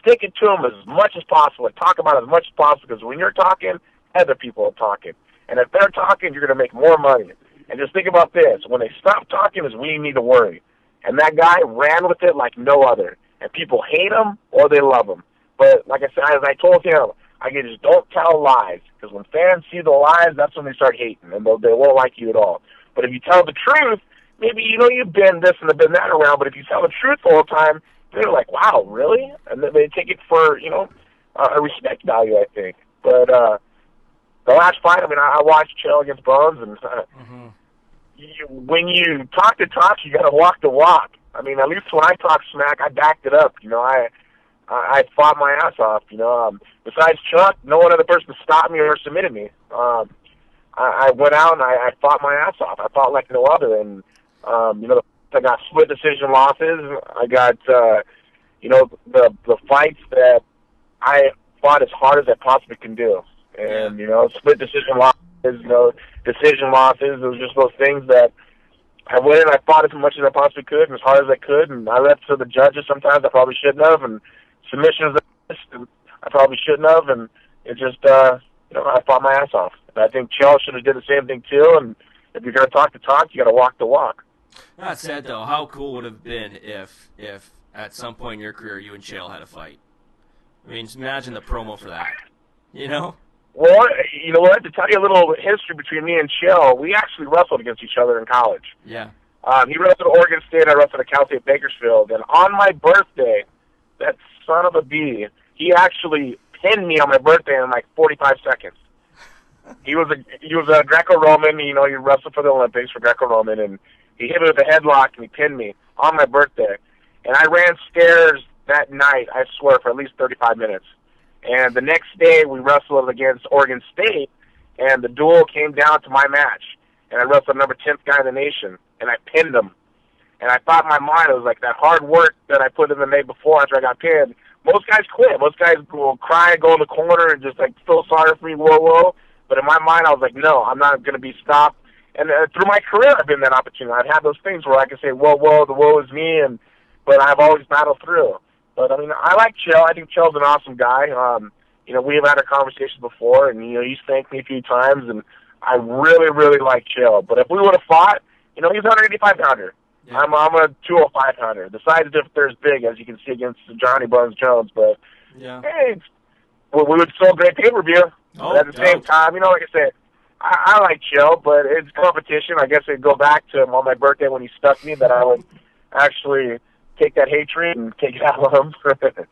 Speaker 5: Stick it to him as much as possible. Talk about it as much as possible because when you're talking, other people are talking. And if they're talking, you're going to make more money. And just think about this: when they stop talking, is when you need to worry. And that guy ran with it like no other. And people hate him or they love him. But like I said, as I told him, I can just don't tell lies because when fans see the lies, that's when they start hating and they'll, they won't like you at all. But if you tell the truth, maybe you know you've been this and been that around. But if you tell the truth all the time, they're like, "Wow, really?" And they take it for you know uh, a respect value, I think. But uh, the last fight, I mean, I, I watched Chael against Bones, and uh,
Speaker 2: Mm-hmm.
Speaker 5: you, when you talk the talk, you got to walk the walk. I mean, at least when I talk smack, I backed it up. You know, I I, I fought my ass off. You know, um, besides Chuck, no one other person stopped me or submitted me. Um, I, I went out and I, I fought my ass off. I fought like no other, and um, you know, I got split decision losses. I got uh, you know the the fights that I fought as hard as I possibly can do, and you know, split decision losses. You know, decision losses. It was just those things that I went in. I fought as much as I possibly could and as hard as I could, and I left to the judges. Sometimes I probably shouldn't have, and submissions that I probably shouldn't have, and it just uh, you know I fought my ass off. And I think Chael should have did the same thing too. And if you're gonna talk the talk, you got to walk the walk.
Speaker 2: That said, though, how cool would have been if, if at some point in your career you and Chael had a fight? I mean, just imagine the promo for that. You know?
Speaker 5: Well, you know what? I have to tell you a little history between me and Chael, we actually wrestled against each other in college.
Speaker 2: Yeah.
Speaker 5: Um, he wrestled at Oregon State. I wrestled at Cal State Bakersfield. And on my birthday, that son of a bee, he actually pinned me on my birthday in like 45 seconds. He was a he was a Greco-Roman. You know, he wrestled for the Olympics for Greco-Roman, and he hit me with a headlock and he pinned me on my birthday. And I ran stairs that night. I swear for at least 35 minutes. And the next day we wrestled against Oregon State, and the duel came down to my match. And I wrestled number 10th guy in the nation, and I pinned him. And I thought in my mind it was like that hard work that I put in the night before after I got pinned. Most guys quit. Most guys will cry and go in the corner and just like feel sorry for me, whoa, whoa. But in my mind, I was like, no, I'm not going to be stopped. And uh, through my career, I've been that opportunity. I've had those things where I can say, whoa, whoa, the woe is me, and but I've always battled through. But I mean, I like Chael. I think Chael's an awesome guy. Um, you know, we have had a conversation before, and you know, he's thanked me a few times, and I really, really like Chael. But if we would have fought, you know, he's 185 pounder.
Speaker 2: Yeah.
Speaker 5: I'm I'm a 205 pounder. The size difference is big, as you can see against Johnny Bones Jones. But
Speaker 2: Yeah.
Speaker 5: hey, well, we would still great pay per view.
Speaker 2: Oh,
Speaker 5: but at the same time, you know, like I said, I, I like Chael, but it's competition. I guess it'd go back to him on my birthday when he stuck me that I would actually take that hatred and take it out of them. <laughs>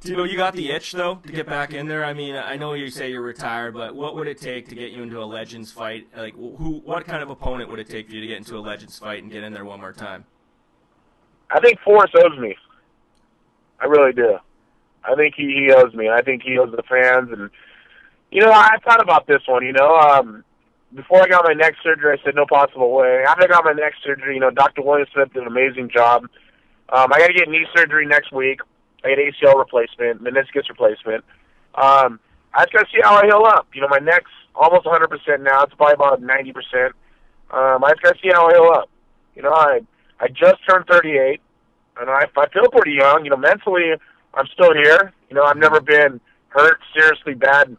Speaker 2: Do you know you got the itch though to get back in there? I mean, I know you say you're retired, but what would it take to get you into a Legends fight? Like, who? What kind of opponent would it take for you to get into a Legends fight and get in there one more time?
Speaker 5: I think Forrest owes me. I really do. I think he, he owes me. I think he owes the fans. And you know, I thought about this one. You know, um, before I got my neck surgery, I said no possible way. After I got my neck surgery, you know, Dr. William Smith did an amazing job. Um, I got to get knee surgery next week. I get ACL replacement, meniscus replacement. Um, I just got to see how I heal up. You know, my neck's almost 100% now. It's probably about 90%. Um, I just got to see how I heal up. You know, I I just turned 38, and I I feel pretty young. You know, mentally, I'm still here. You know, I've never been hurt seriously bad.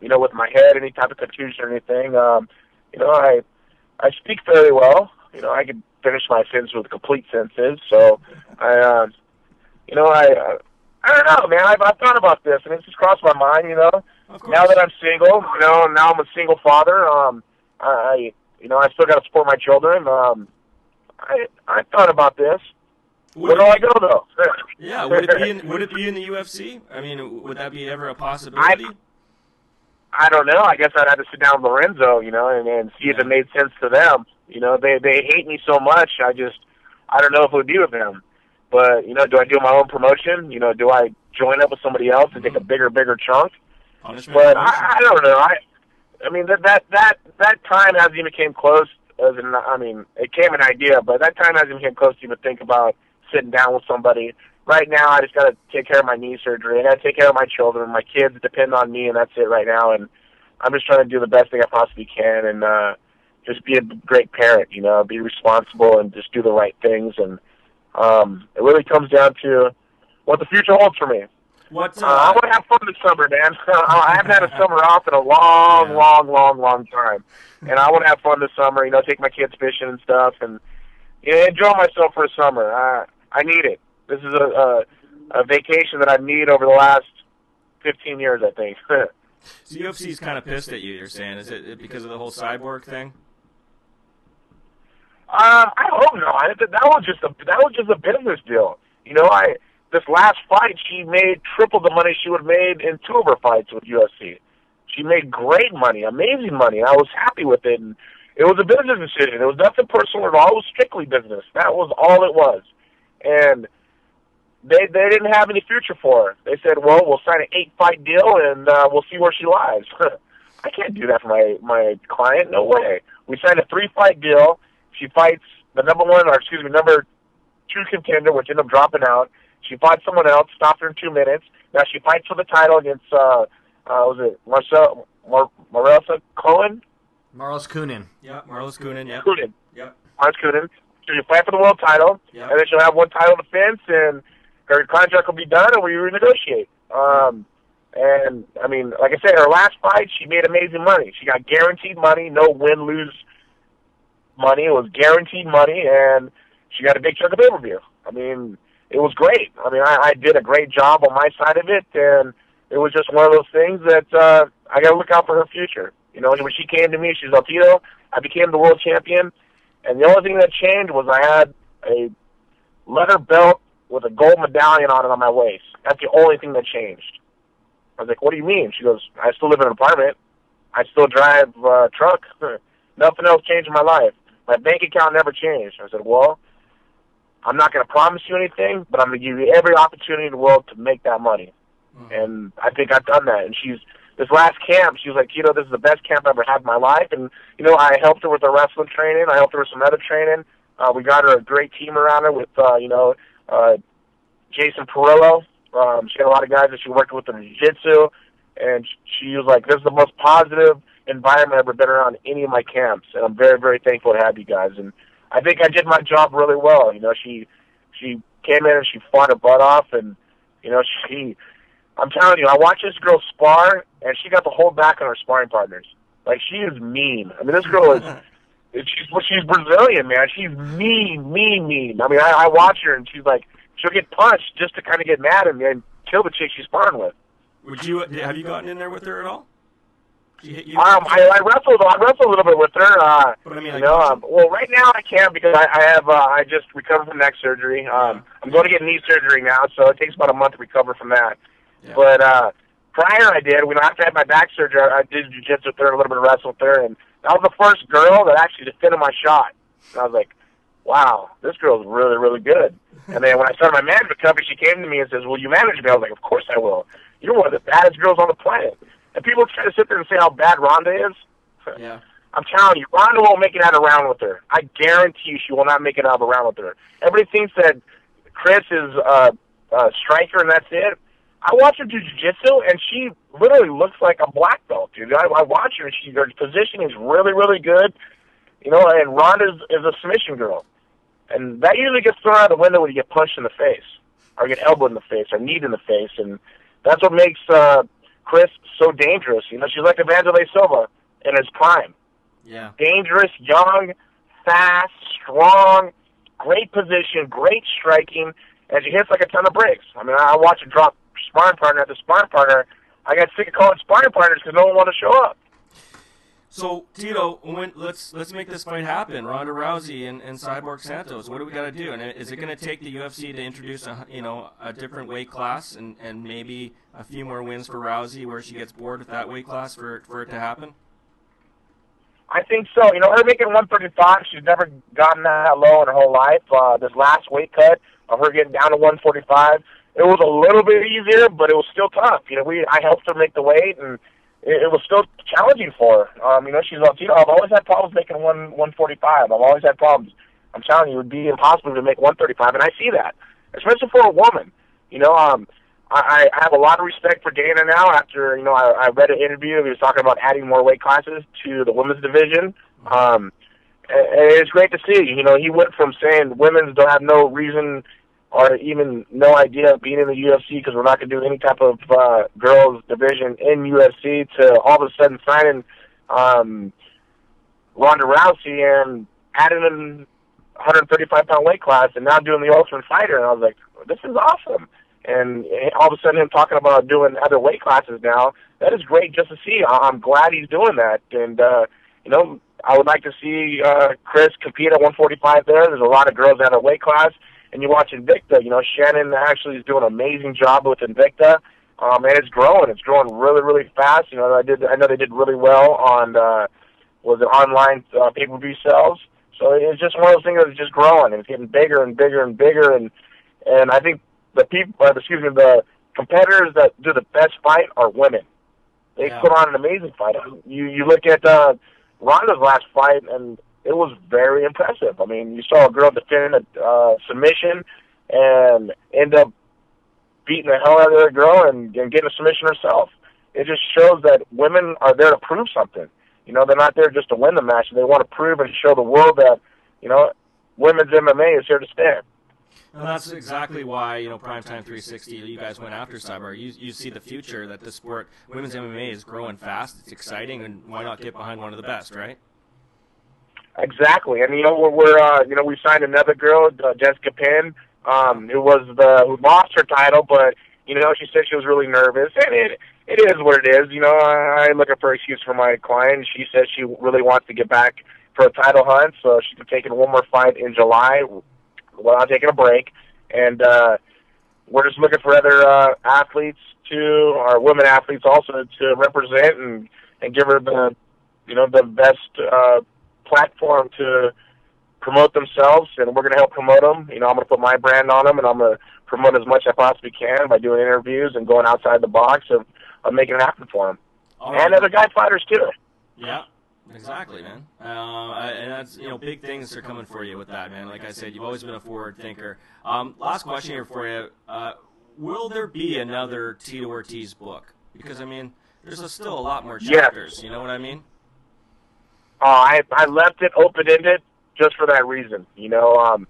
Speaker 5: You know, with my head, any type of contusion or anything. Um, you know, I I speak fairly well. You know, I could finish my sentence with complete sentences. So, I, uh, you know, I. Uh, I don't know, man. I've, I've thought about this, and it's just crossed my mind. You know, now that I'm single, you know, now I'm a single father. Um, I, you know, I still got to support my children. Um, I, I thought about this. Where do I go though? <laughs>
Speaker 2: Yeah, would it be in would it be in the UFC? I mean, would that be ever a possibility?
Speaker 5: I don't know. I guess I'd have to sit down with Lorenzo, you know, and, and see if it made sense to them. You know, they they hate me so much. I just I don't know if it would be with them. But you know, do I do my own promotion? You know, do I join up with somebody else and take a mm-hmm. bigger bigger chunk? But? I, I don't know. I I mean that that that that time hasn't even came close. As an, I mean, it came an idea, but that time hasn't even came close to even think about sitting down with somebody. Right now, I just got to take care of my knee surgery. I got to take care of my children. My kids depend on me, and that's it right now. And I'm just trying to do the best thing I possibly can, and uh, just be a great parent. You know, be responsible and just do the right things. And um, it really comes down to what the future holds for me.
Speaker 2: what
Speaker 5: Uh, I
Speaker 2: uh,
Speaker 5: want to have fun this summer, man. <laughs> I haven't had a summer off in a long,
Speaker 2: Yeah.
Speaker 5: long, long, long time, and I want to have fun this summer. You know, take my kids fishing and stuff, and you know, enjoy myself for a summer. I I need it. This is a, a a vacation that I need over the last fifteen years, I think. <laughs>
Speaker 2: so UFC's kind of pissed at you. You're saying is it because of the whole cyborg thing?
Speaker 5: Um, I hope not. That that was just a that was just a business deal. You know, I this last fight she made triple the money she would have made in two of her fights with UFC. She made great money, amazing money. I was happy with it, and it was a business decision. It was nothing personal at all. It was strictly business. That was all it was, and they they didn't have any future for her. They said, "Well, we'll sign an eight fight deal, and uh, we'll see where she lies." <laughs> I can't do that for my my client. No way. We signed a three fight deal. She fights the number one, or excuse me, number two contender, which ended up dropping out. She fought someone else, stopped her in two minutes. Now she fights for the title against uh, uh was it Marcel Mar- Marissa Cohen?
Speaker 3: Marloes Coenen.
Speaker 2: Yeah, Marloes Coenen. Yep.
Speaker 5: Coenen.
Speaker 2: Yep.
Speaker 5: Marcus Coenen. So she'll fight for the world title,
Speaker 2: Yep.
Speaker 5: and then she'll have one title defense, and her contract will be done, and we renegotiate. Um, and I mean, like I said, her last fight, she made amazing money. She got guaranteed money, no win lose money. It was guaranteed money, and she got a big chunk of pay per view. I mean, it was great. I mean, I, I did a great job on my side of it, and it was just one of those things that uh, I got to look out for her future. You know, when she came to me, she's Altito. I became the world champion, and the only thing that changed was I had a leather belt with a gold medallion on it on my waist. That's the only thing that changed. I was like, "What do you mean?" She goes, "I still live in an apartment. I still drive uh, truck. <laughs> Nothing else changed in my life. My bank account never changed." I said, "Well, I'm not going to promise you anything, but I'm going to give you every opportunity in the world to make that money." And I think I've done that. And she's this last camp. She was like, "You know, this is the best camp I've ever had in my life." And you know, I helped her with her wrestling training. I helped her with some other training. Uh, we got her a great team around her with, uh, you know, uh, Jason Parillo. Um, she had a lot of guys that she worked with in jiu-jitsu, and she was like, "This is the most positive environment I've ever been around any of my camps." And I'm very, very thankful to have you guys. And I think I did my job really well. You know, she she came in and she fought her butt off, and you know, she. I'm telling you, I watched this girl spar, and she got the hold back on her sparring partners. Like she is mean. I mean, this girl is. <laughs> She's well, she's Brazilian, man. She's mean, mean, mean. I mean, I, I watch her, and she's like, she'll get punched just to kind of get mad at me and kill the chick she's sparring with.
Speaker 2: Would you have you gotten in there with her at all? She hit you?
Speaker 5: Um, I, I wrestled. I wrestled a little bit with her. Uh,
Speaker 2: But I mean,
Speaker 5: you
Speaker 2: like,
Speaker 5: know, um, well, right now I can't because I, I have. Uh, I just recovered from neck surgery. Um, I'm going to get knee surgery now, so it takes about a month to recover from that.
Speaker 2: Yeah.
Speaker 5: But uh, prior, I did. When after I had my back surgery, I, I did jujitsu with her, a little bit of wrestle with her, and that was the first girl that actually defended my shot. And I was like, wow, this girl's really, really good. And then when I started my management company, she came to me and says, will you manage me? I was like, of course I will. You're one of the baddest girls on the planet. And people try to sit there and say how bad Ronda is. <laughs>
Speaker 2: yeah.
Speaker 5: I'm telling you, Ronda won't make it out of round with her. I guarantee you, she will not make it out of a round with her. Everybody thinks that Chris is a, a striker and that's it. I watch her do jiu-jitsu, and she literally looks like a black belt, dude. I, I watch her, and she her positioning is really, really good. You know, and Ronda is a submission girl, and that usually gets thrown out the window when you get punched in the face, or get elbowed in the face, or kneed in the face, and that's what makes uh, Chris so dangerous. You know, she's like Evangelista Silva in his prime.
Speaker 2: Yeah.
Speaker 5: Dangerous, young, fast, strong, great position, great striking, and she hits like a ton of bricks. I mean, I watch her drop sparring partner after sparring partner. I got sick of calling sparring partners because no one wanted to show up.
Speaker 2: So Tito, when, let's let's make this fight happen. Ronda Rousey and, and Cyborg Santos. What do we got to do? And is it going to take the UFC to introduce a you know a different weight class and, and maybe a few more wins for Rousey where she gets bored with that weight class for for it to happen?
Speaker 5: I think so. You know, her making 135, she's never gotten that low in her whole life. Uh, this last weight cut of her getting down to 145, it was a little bit easier, but it was still tough. You know, we I helped her make the weight, and it, it was still challenging for her. Um, you know, she's Latino. I've always had problems making one 145. I've always had problems. I'm telling you, it would be impossible to make 135, and I see that, especially for a woman. You know, um, I, I have a lot of respect for Dana now. After you know, I, I read an interview. He was talking about adding more weight classes to the women's division. Um, and it's great to see. You know, he went from saying women's don't have no reason or even no idea of being in the UFC because we're not going to do any type of uh, girls division in UFC to all of a sudden signing um, Ronda Rousey and adding in 135 pound weight class and now doing the Ultimate Fighter. And I was like, this is awesome. And all of a sudden, him talking about doing other weight classes now, that is great just to see. I'm glad he's doing that. And, uh, you know, I would like to see uh, Chris compete at 145 there. There's a lot of girls at a weight class and you watch Invicta, you know, Shannon actually is doing an amazing job with Invicta. Um, and it's growing. It's growing really, really fast. You know, I did. I know they did really well on uh, was it online uh, pay per view sales. So it's just one of those things that's just growing and it's getting bigger and bigger and bigger. And and I think the people, uh, excuse me, the competitors that do the best fight are women. They
Speaker 2: Yeah.
Speaker 5: put on an amazing fight. You you look at uh, Ronda's last fight, and it was very impressive. I mean, you saw a girl defend a uh, submission and end up beating the hell out of the girl and, and getting a submission herself. It just shows that women are there to prove something. You know, they're not there just to win the match. They want to prove and show the world that, you know, women's MMA is here to stay.
Speaker 2: And that's exactly why you know Primetime 360. You guys went after Cyborg. You you see the future that the sport, women's MMA, is growing fast. It's exciting, and why not get behind one of the best, right?
Speaker 5: Exactly, and you know we're, we're uh, you know we signed another girl, uh, Jessica Penne, um, who was the who lost her title, but you know she said she was really nervous, and it it is what it is. You know I, I looking for excuse for my client. She says she really wants to get back for a title hunt, so she's taking one more fight in July. I'm taking a break, and uh, we're just looking for other uh, athletes to, or women athletes also to represent and and give her the you know the best uh, platform to promote themselves, and we're going to help promote them. You know, I'm going to put my brand on them, and I'm going to promote as much as I possibly can by doing interviews and going outside the box of, of making it happen for them.
Speaker 2: All
Speaker 5: And other guy fighters too.
Speaker 2: Yeah, exactly, man. Uh, and that's you know big things are coming for you with that, man. Like I said, you've always been a forward thinker. Um, last question here for you: uh, Will there be another Tito Ortiz book? Because I mean, there's a, still a lot more
Speaker 5: Yes.
Speaker 2: chapters. You know what I mean?
Speaker 5: Uh, I I left it open ended just for that reason. You know, um,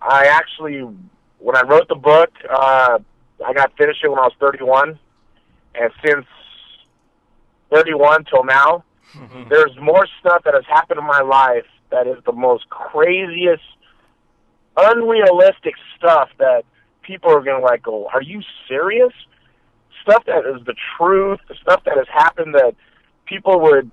Speaker 5: I actually when I wrote the book, uh, I got finished it when I was 31, and since 31 till now, there's more stuff that has happened in my life that is the most craziest, unrealistic stuff that people are gonna like go, "Are you serious?" Stuff that is the truth, the stuff that has happened that people would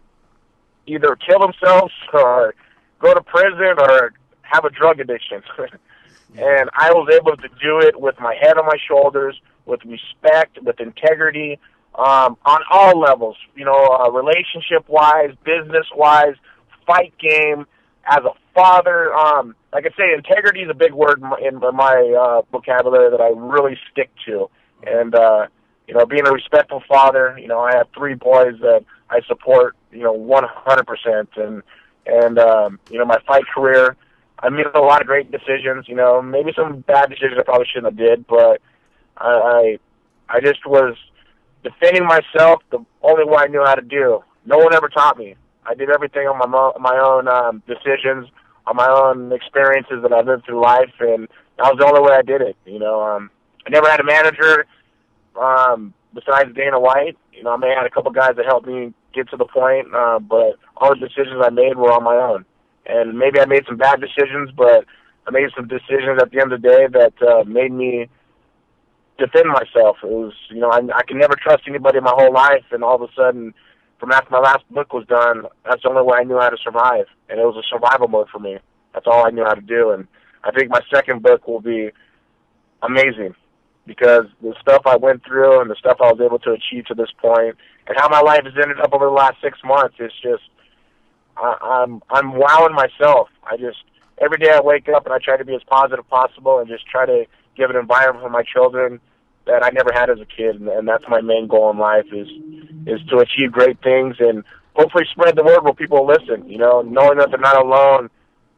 Speaker 5: either kill themselves or go to prison or have a drug addiction. <laughs> and I was able to do it with my head on my shoulders, with respect, with integrity, um, on all levels. You know, uh, relationship wise, business wise, fight game. As a father, um, like I say, integrity is a big word in my, in my uh, vocabulary that I really stick to. And uh, you know, being a respectful father, you know, I have three boys that I support you know 100%. And and um, you know my fight career, I made a lot of great decisions. You know maybe some bad decisions I probably shouldn't have did, but I I, I just was defending myself the only way I knew how to do. No one ever taught me. I did everything on my mo- my own um, decisions, on my own experiences that I lived through life, and that was the only way I did it. You know, um, I never had a manager um, besides Dana White. You know, I may have had a couple guys that helped me get to the point, uh, but all the decisions I made were on my own. And maybe I made some bad decisions, but I made some decisions at the end of the day that uh, made me defend myself. It was, you know, I, I can never trust anybody my whole life, and all of a sudden, from after my last book was done, that's the only way I knew how to survive, and it was a survival mode for me. That's all I knew how to do, and I think my second book will be amazing because the stuff I went through and the stuff I was able to achieve to this point, and how my life has ended up over the last six months, it's just I, I'm I'm wowing myself. I just every day I wake up and I try to be as positive as possible and just try to give an environment for my children that I never had as a kid, and, and that's my main goal in life is is to achieve great things and hopefully spread the word where people listen. You know, knowing that they're not alone,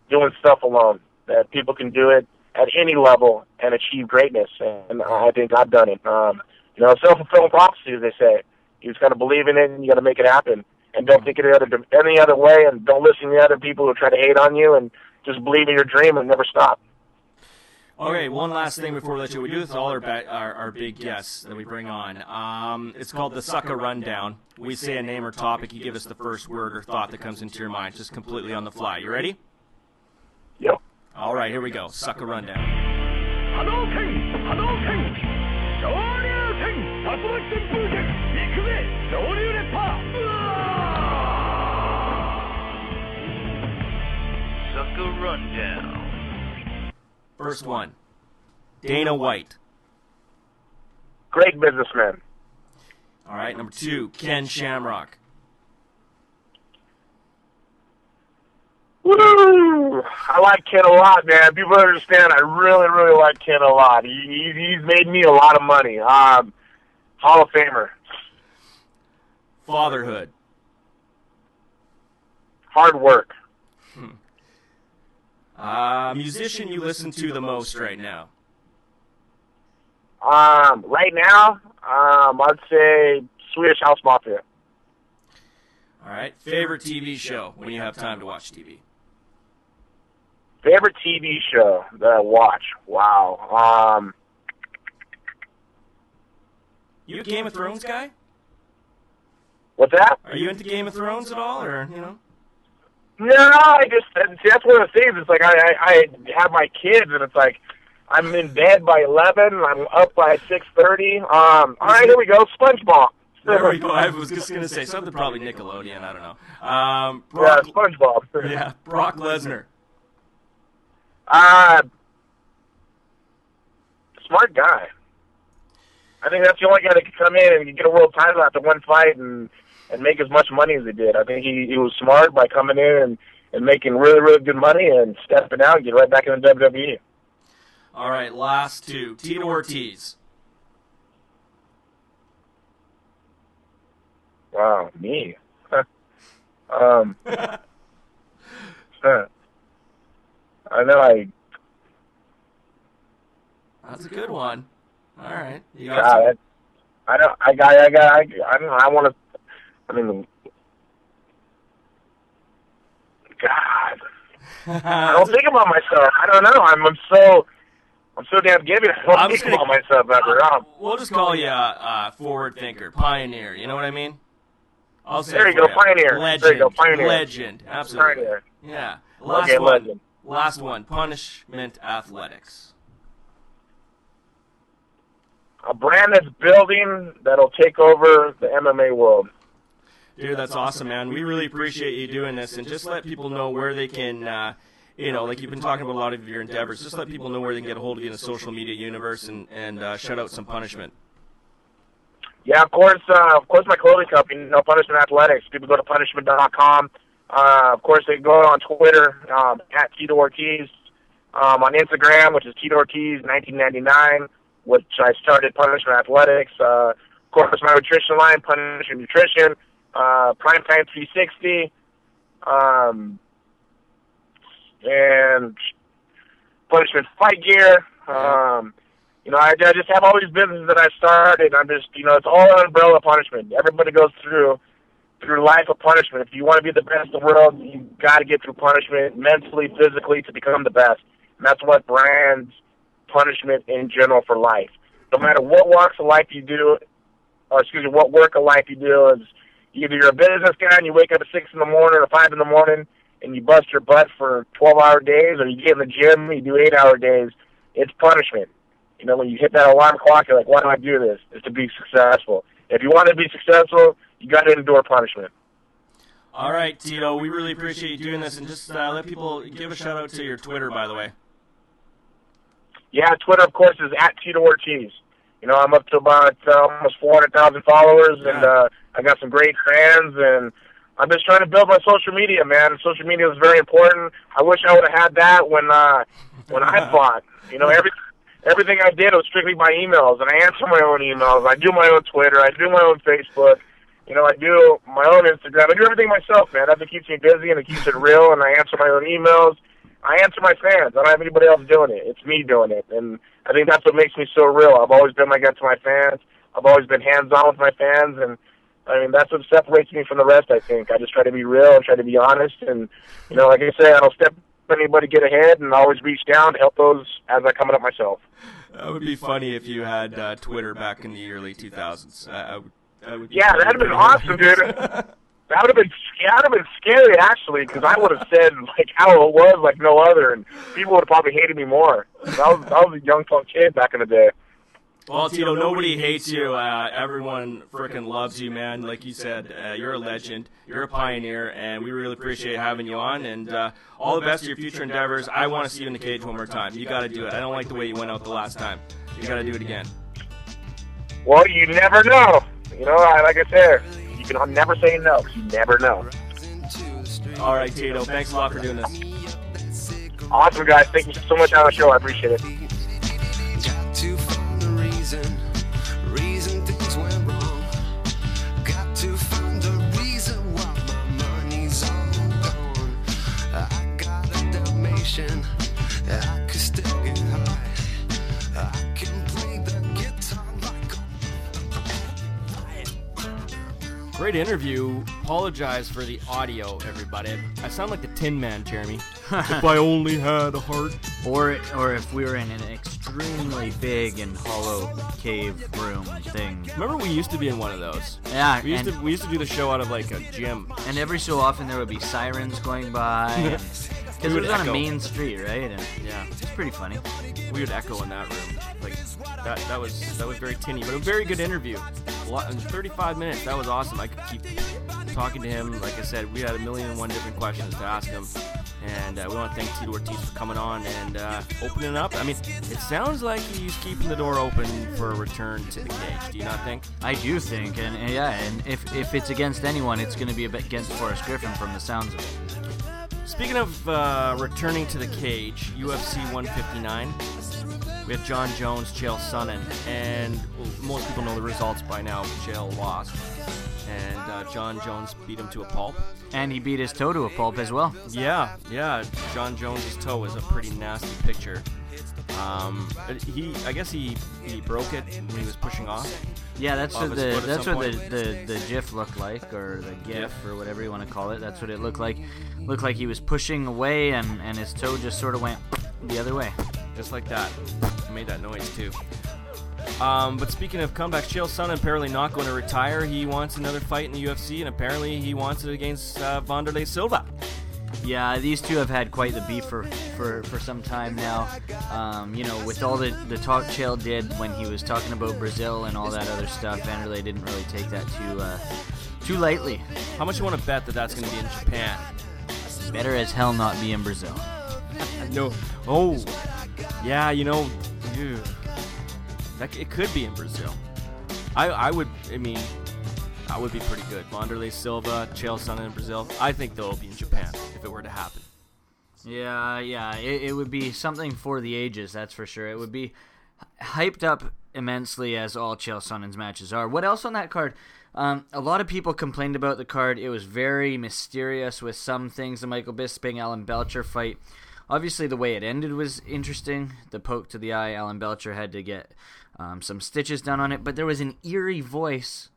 Speaker 5: doing stuff alone, that people can do it at any level and achieve greatness, and I think I've done it. Um, you know, self fulfilling prophecy, as they say. You just got to believe in it, and you got to make it happen. And don't think any other any other way, and don't listen to the other people who try to hate on you, and just believe in your dream and never stop.
Speaker 2: Okay, one last thing before we let you. We do this with all our, ba- our, our big guests that we bring on. Um, it's called the Sucka Rundown. We say a name or topic. You give us the first word or thought that comes into your mind, just completely on the fly. You ready?
Speaker 5: Yep.
Speaker 2: All right, here we go. Sucka Rundown.
Speaker 7: Sucka Rundown.
Speaker 2: First one Dana White.
Speaker 5: Great businessman.
Speaker 2: All right, number two, Ken Shamrock.
Speaker 5: Woo! I like Ken a lot, man. People understand. I really, really like Ken a lot. He, he he's made me a lot of money. Um, Hall of Famer.
Speaker 2: Fatherhood.
Speaker 5: Hard work.
Speaker 2: Uh, musician you listen to the most right now.
Speaker 5: Um, right now, um, I'd say Swedish House Mafia.
Speaker 2: All right, favorite TV show when you have time to watch TV.
Speaker 5: Favorite TV show that I watch? Wow. Um,
Speaker 2: You a Game of Thrones guy?
Speaker 5: what's that?
Speaker 2: Are you into Game of Thrones at all, or you know?
Speaker 5: No, I just see, that's one of the things. It's like I, I I have my kids, and it's like I'm in bed by eleven. I'm up by six thirty. Um, all right, here we go. SpongeBob.
Speaker 2: There we go. I was just gonna say something probably Nickelodeon. I don't know. Um,
Speaker 5: Yeah,
Speaker 2: Brock,
Speaker 5: SpongeBob.
Speaker 2: yeah, Brock Lesnar.
Speaker 5: Uh, smart guy. I think that's the only guy that could come in and get a world title after one fight and and make as much money as he did. I think he he was smart by coming in and and making really really good money and stepping out and get right back in the. WWE.
Speaker 2: All right, last two. Tito Ortiz.
Speaker 5: Wow, me. <laughs> um, <laughs> huh. I know I
Speaker 2: That's a good one. All right, you got
Speaker 5: God, I don't. I got. I got. I, I don't know. I want to. I mean, God. I don't <laughs> think about myself. I don't know. I'm, I'm so. I'm so damn giving. I don't
Speaker 2: I'm
Speaker 5: think
Speaker 2: gonna-
Speaker 5: about myself ever. Um,
Speaker 2: We'll just call you uh, forward thinker, pioneer. You know what I mean? I'll say
Speaker 5: There you go,
Speaker 2: for
Speaker 5: pioneer.
Speaker 2: Legend.
Speaker 5: There you go, pioneer.
Speaker 2: Legend. Absolutely.
Speaker 5: Pioneer.
Speaker 2: Yeah. Last
Speaker 5: Okay,
Speaker 2: one.
Speaker 5: legend.
Speaker 2: Last one. Punishment athletics.
Speaker 5: a brand that's building that'll take over the MMA world.
Speaker 2: Dude, that's awesome, man. We really appreciate you doing this, and just let people know where they can, uh, you know, like you've been talking about a lot of your endeavors. Just let people know where they can get a hold of you in the social media universe, and and uh, shout out some punishment.
Speaker 5: Yeah, of course. Uh, of course, my clothing company, No Punishment Athletics. People go to punishment.com. Uh, of course, they can go on Twitter um, at Tito Ortiz, um, on Instagram, which is Tito Ortiz 1999, which I started Punishment Athletics. Uh, of course, my nutrition line, Punishment Nutrition, uh, Primetime 360, um, and Punishment Fight Gear. Um, you know, I, I just have all these businesses that I started. I'm just, you know, it's all an umbrella punishment. Everybody goes through through life of punishment. If you want to be the best in the world, you got to get through punishment mentally, physically to become the best. And that's what brands punishment in general for life. No matter what walks of life you do, or excuse me, what work of life you do is either you're a business guy and you wake up at six in the morning or five in the morning and you bust your butt for twelve hour days, or you get in the gym and you do eight hour days. It's punishment. You know, when you hit that alarm clock, you're like, why do I do this? It's to be successful. If you want to be successful, you got to endure punishment.
Speaker 2: All right, Tito, we really appreciate you doing this, and just uh, let people give a shout out to your Twitter, by the way.
Speaker 5: Yeah, Twitter, of course, is at Tito Ortiz. You know, I'm up to about uh, almost 400,000 followers, and uh, I got some great fans, and I'm just trying to build my social media, man. Social media is very important. I wish I would have had that when uh, when I <laughs> fought. You know, every everything I did was strictly by emails, and I answer my own emails. I do my own Twitter. I do my own Facebook. You know, I do my own Instagram. I do everything myself, man. What keeps me busy and it keeps it real. And I answer my own emails. I answer my fans. I don't have anybody else doing it. It's me doing it, and I think that's what makes me so real. I've always been like that to my fans. I've always been hands-on with my fans, and I mean that's what separates me from the rest. I think I just try to be real and try to be honest, and you know, like I say, I don't step anybody get ahead, and always reach down to help those as I come it up myself.
Speaker 2: That would be funny if you had uh, Twitter back in the early 2000s. I, I would, that would be
Speaker 5: Yeah, that'd have been awesome, dude. <laughs> That would have been that would have been scary actually, because I would have said like how it was like no other, and people would have probably hated me more. I was I was a young punk kid back in the day.
Speaker 2: Well, Tito, nobody hates you. Uh, everyone freaking loves you, man. Like you said, uh, you're a legend. You're a pioneer, and we really appreciate having you on. And uh, all the best to your future endeavors. I want to see you in the cage one more time. You got to do it. I don't like the way you went out the last time. You got to do it again.
Speaker 5: Well, you never know. You know, I, like I said, you can never say no. You never know.
Speaker 2: All right, Tito. Thanks a lot for doing this.
Speaker 5: Awesome, guys. Thank you so much on the show. I appreciate it.
Speaker 2: Great interview. Apologize for the audio, everybody. I sound like the Tin Man, Jeremy. <laughs> if I only had a heart.
Speaker 3: Or or if we were in an extremely big and hollow cave room thing.
Speaker 2: Remember, we used to be in one of those.
Speaker 3: Yeah,
Speaker 2: We used
Speaker 3: and,
Speaker 2: to we used to do the show out of like a gym.
Speaker 3: and every so often there would be sirens going by. <laughs> Because it was on
Speaker 2: echo.
Speaker 3: a main street, right? And
Speaker 2: Yeah,
Speaker 3: it's pretty funny.
Speaker 2: we would echo in that room. Like that that was that was very tinny, but a very good interview. A lot, in 35 minutes. That was awesome. I could keep talking to him. Like I said, we had a million and one different questions to ask him. And uh, we want to thank Tito Ortiz for coming on and uh, opening up. I mean, it sounds like he's keeping the door open for a return to the cage. Do you not think?
Speaker 3: I do think, and, and yeah, and if if it's against anyone, it's going to be against Forrest Griffin from the sounds of it.
Speaker 2: Speaking of uh, returning to the cage, UFC 159. We had Jon Jones, Chael Sonnen, and most people know the results by now. Chael lost, and uh, Jon Jones beat him to a pulp.
Speaker 3: And he beat his toe to a pulp as well.
Speaker 2: Yeah, yeah. Jon Jones's toe is a pretty nasty picture. Um, he, I guess he he broke it when he was pushing off.
Speaker 3: Yeah, that's what the that's what the,
Speaker 2: point.
Speaker 3: the the GIF looked like, or the GIF, or whatever you want to call it. That's what it looked like. Looked like he was pushing away, and and his toe just sort of went the other way.
Speaker 2: just like that. Made that noise too. Um, but speaking of comebacks, Chael Sonnen apparently not going to retire. He wants another fight in the UFC, and apparently he wants it against uh, Wanderlei Silva.
Speaker 3: Yeah, these two have had quite the beef for, for, for some time now. Um, you know, with all the, the talk Chael did when he was talking about Brazil and all that other stuff, Vanderlei didn't really take that too uh, too lightly.
Speaker 2: How much you want to bet that that's going to be in Japan?
Speaker 3: Better as hell not be in Brazil. <laughs>
Speaker 2: No. Oh, yeah. You know, ew. that it could be in Brazil. I I would. I mean, I would be pretty good. Wanderlei Silva, Chael Sonnen in Brazil. I think they'll be in Japan if it were to happen.
Speaker 3: Yeah, yeah, it, it would be something for the ages, that's for sure. It would be hyped up immensely as all Chael Sonnen's matches are. What else on that card? Um, a lot of people complained about the card. It was very mysterious with some things. The Michael Bisping Alan Belcher fight. Obviously, the way it ended was interesting. The poke to the eye. Alan Belcher had to get um, some stitches done on it, but there was an eerie voice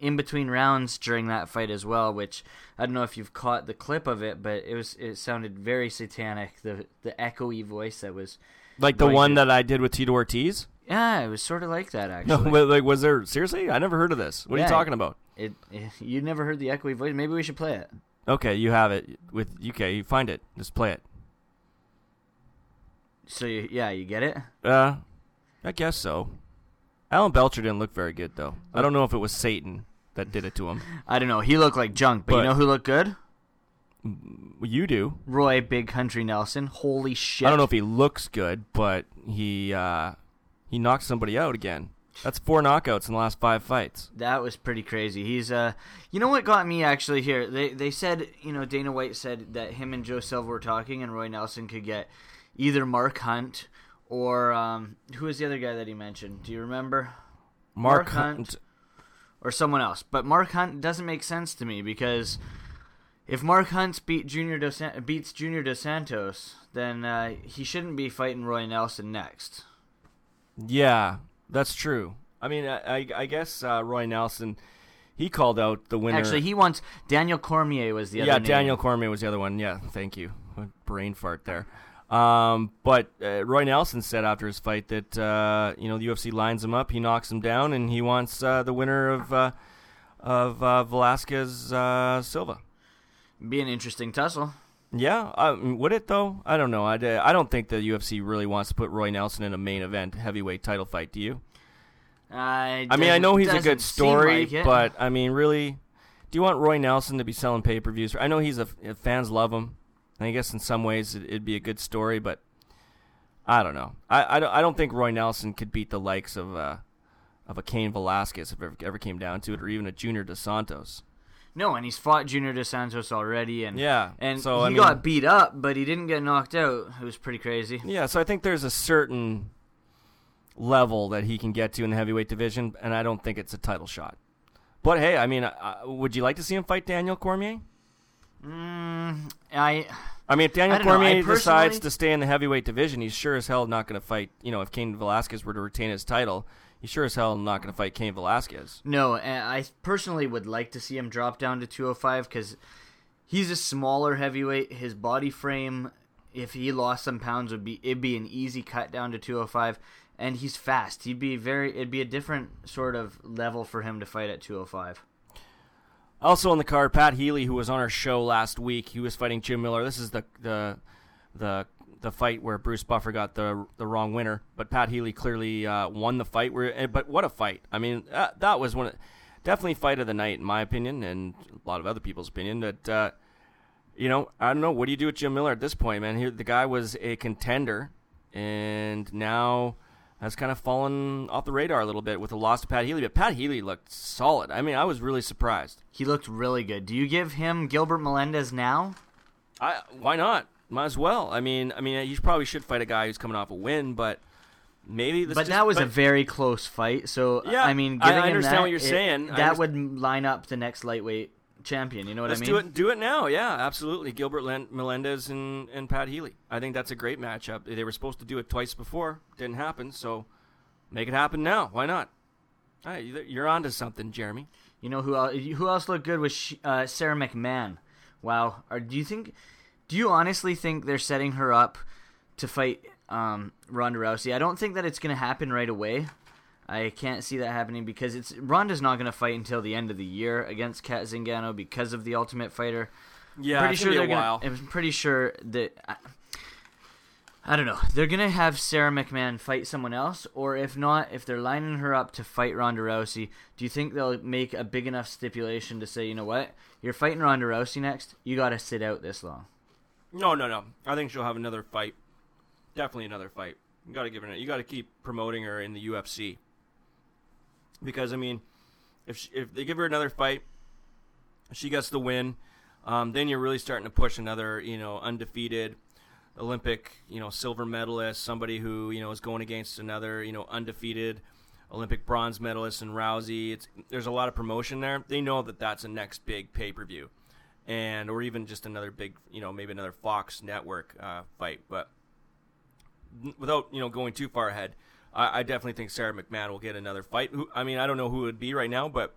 Speaker 3: in between rounds during that fight as well, which I don't know if you've caught the clip of it, but it was it sounded very satanic. The the echoey voice that was
Speaker 2: Like the one that I did with Tito Ortiz.
Speaker 3: yeah, it was sort of like that <laughs>
Speaker 2: No,
Speaker 3: actually.
Speaker 2: but like, was there seriously? I never heard of this. What are you talking about?
Speaker 3: it, it you never heard the echoey voice. Maybe we should play it.
Speaker 2: Okay, you have it with UK. You find it. Just play it.
Speaker 3: So you, yeah, you get it.
Speaker 2: Uh, I guess so. Alan Belcher didn't look very good though. I don't know if it was Satan that did it to him.
Speaker 3: I don't know. He looked like junk, but,
Speaker 2: But-
Speaker 3: you know who looked good?
Speaker 2: You do.
Speaker 3: Roy Big Country Nelson. Holy shit!
Speaker 2: I don't know if he looks good, but he uh, he knocked somebody out again. That's four knockouts in the last five fights.
Speaker 3: That was pretty crazy. He's uh, you know what got me actually here? They they said you know Dana White said that him and Joe Silva were talking, and Roy Nelson could get either Mark Hunt or um, who was the other guy that he mentioned? Do you remember?
Speaker 2: Mark,
Speaker 3: Mark Hunt.
Speaker 2: Hunt.
Speaker 3: Or someone else? But Mark Hunt doesn't make sense to me because if Mark Hunt beat Junior Dos beats Junior Dos Santos, then uh, he shouldn't be fighting Roy Nelson next.
Speaker 2: Yeah, that's true. I mean, I, I, I guess uh, Roy Nelson, he called out the winner.
Speaker 3: Actually, he wants Daniel Cormier was the other
Speaker 2: yeah,
Speaker 3: name.
Speaker 2: Daniel Cormier was the other one. Yeah, thank you. Brain fart there. Um, but uh, Roy Nelson said after his fight that uh, you know the UFC lines him up, he knocks him down, and he wants uh, the winner of uh, of uh, Velasquez uh, Silva.
Speaker 3: Be an interesting tussle.
Speaker 2: Yeah, um, would it though? I don't know. I, I don't think the UFC really wants to put Roy Nelson in a main event heavyweight title fight. Do you? I mean, I know he's a good story,
Speaker 3: like
Speaker 2: but I mean, really, do you want Roy Nelson to be selling pay per views? I know he's a fans love him. And I guess in some ways it, it'd be a good story, but I don't know. I, I, don't, I don't think Roy Nelson could beat the likes of uh, of a Cain Velasquez if it ever, came down to it, or even a Junior Dos Santos.
Speaker 3: no, and he's fought Junior Dos Santos already, and
Speaker 2: Yeah,
Speaker 3: and
Speaker 2: so,
Speaker 3: he
Speaker 2: I mean-
Speaker 3: got beat up, but he didn't get knocked out. It was pretty crazy.
Speaker 2: Yeah, so I think there's a certain level that he can get to in the heavyweight division, and I don't think it's a title shot. But hey, I mean, uh, would you like to see him fight Daniel Cormier?
Speaker 3: Mm, I
Speaker 2: I mean, if Daniel Cormier decides to stay in the heavyweight division, he's sure as hell not going to fight. You know, if Cain Velasquez were to retain his title, he's sure as hell not going to fight Cain Velasquez.
Speaker 3: no, I personally would like to see him drop down to 205 because he's a smaller heavyweight. His body frame, if he lost some pounds, would be it'd be an easy cut down to 205. And he's fast. He'd be very. It'd be a different sort of level for him to fight at 205.
Speaker 2: Also on the card, Pat Healy, who was on our show last week, he was fighting Jim Miller. This is the the the the fight where Bruce Buffer got the the wrong winner, but Pat Healy clearly uh, won the fight. Where, eh, but what a fight! I mean, uh, that was one of, definitely fight of the night in my opinion, and a lot of other people's opinion. That uh, you know, I don't know. What do you do with Jim Miller at this point, man? Here, the guy was a contender, and now has kind of fallen off the radar a little bit with the loss to Pat Healy. But Pat Healy looked solid. I mean, I was really surprised.
Speaker 3: He looked really good. Do you give him Gilbert Melendez now?
Speaker 2: I why not? Might as well. I mean, I mean, you probably should fight a guy who's coming off a win, but maybe.
Speaker 3: But
Speaker 2: just-
Speaker 3: that was a very close fight. So
Speaker 2: Yeah,
Speaker 3: I mean,
Speaker 2: I- I understand
Speaker 3: that,
Speaker 2: what you're
Speaker 3: it-
Speaker 2: saying.
Speaker 3: That would line up the next lightweight champion. You know what
Speaker 2: Let's
Speaker 3: I mean?
Speaker 2: do it. Do it now. Yeah, absolutely. Gilbert Len- Melendez and, and Pat Healy. I think that's a great matchup. They were supposed to do it twice before. Didn't happen. So make it happen now. Why not? Hey, you- you're onto something, Jeremy.
Speaker 3: You know who else, who else looked good was Sh- uh, Sara McMann. Wow. Or do you think? Do you honestly think they're setting her up to fight um, Ronda Rousey? I don't think that it's going to happen right away. I can't see that happening because it's Ronda's not going to fight until the end of the year against Cat Zingano because of the Ultimate Fighter.
Speaker 2: Yeah,
Speaker 3: pretty
Speaker 2: it's
Speaker 3: sure they're gonna. I'm pretty sure that. I, I don't know. They're gonna have Sara McMann fight someone else, or if not, if they're lining her up to fight Ronda Rousey, do you think they'll make a big enough stipulation to say, you know what, you're fighting Ronda Rousey next, you got to sit out this long?
Speaker 2: No, no, no. I think she'll have another fight. Definitely another fight. You got to give her. You got to keep promoting her in the UFC. Because I mean, if she, if they give her another fight, she gets the win. Um, then you're really starting to push another, you know, undefeated Olympic, you know, silver medalist, somebody who you know is going against another, you know, undefeated Olympic bronze medalist and Rousey. It's there's a lot of promotion there. They know that that's a next big pay per view, and or even just another big, you know, maybe another Fox network uh, fight. But without you know going too far ahead, I, I definitely think Sara McMann will get another fight. Who, I mean, I don't know who it would be right now, but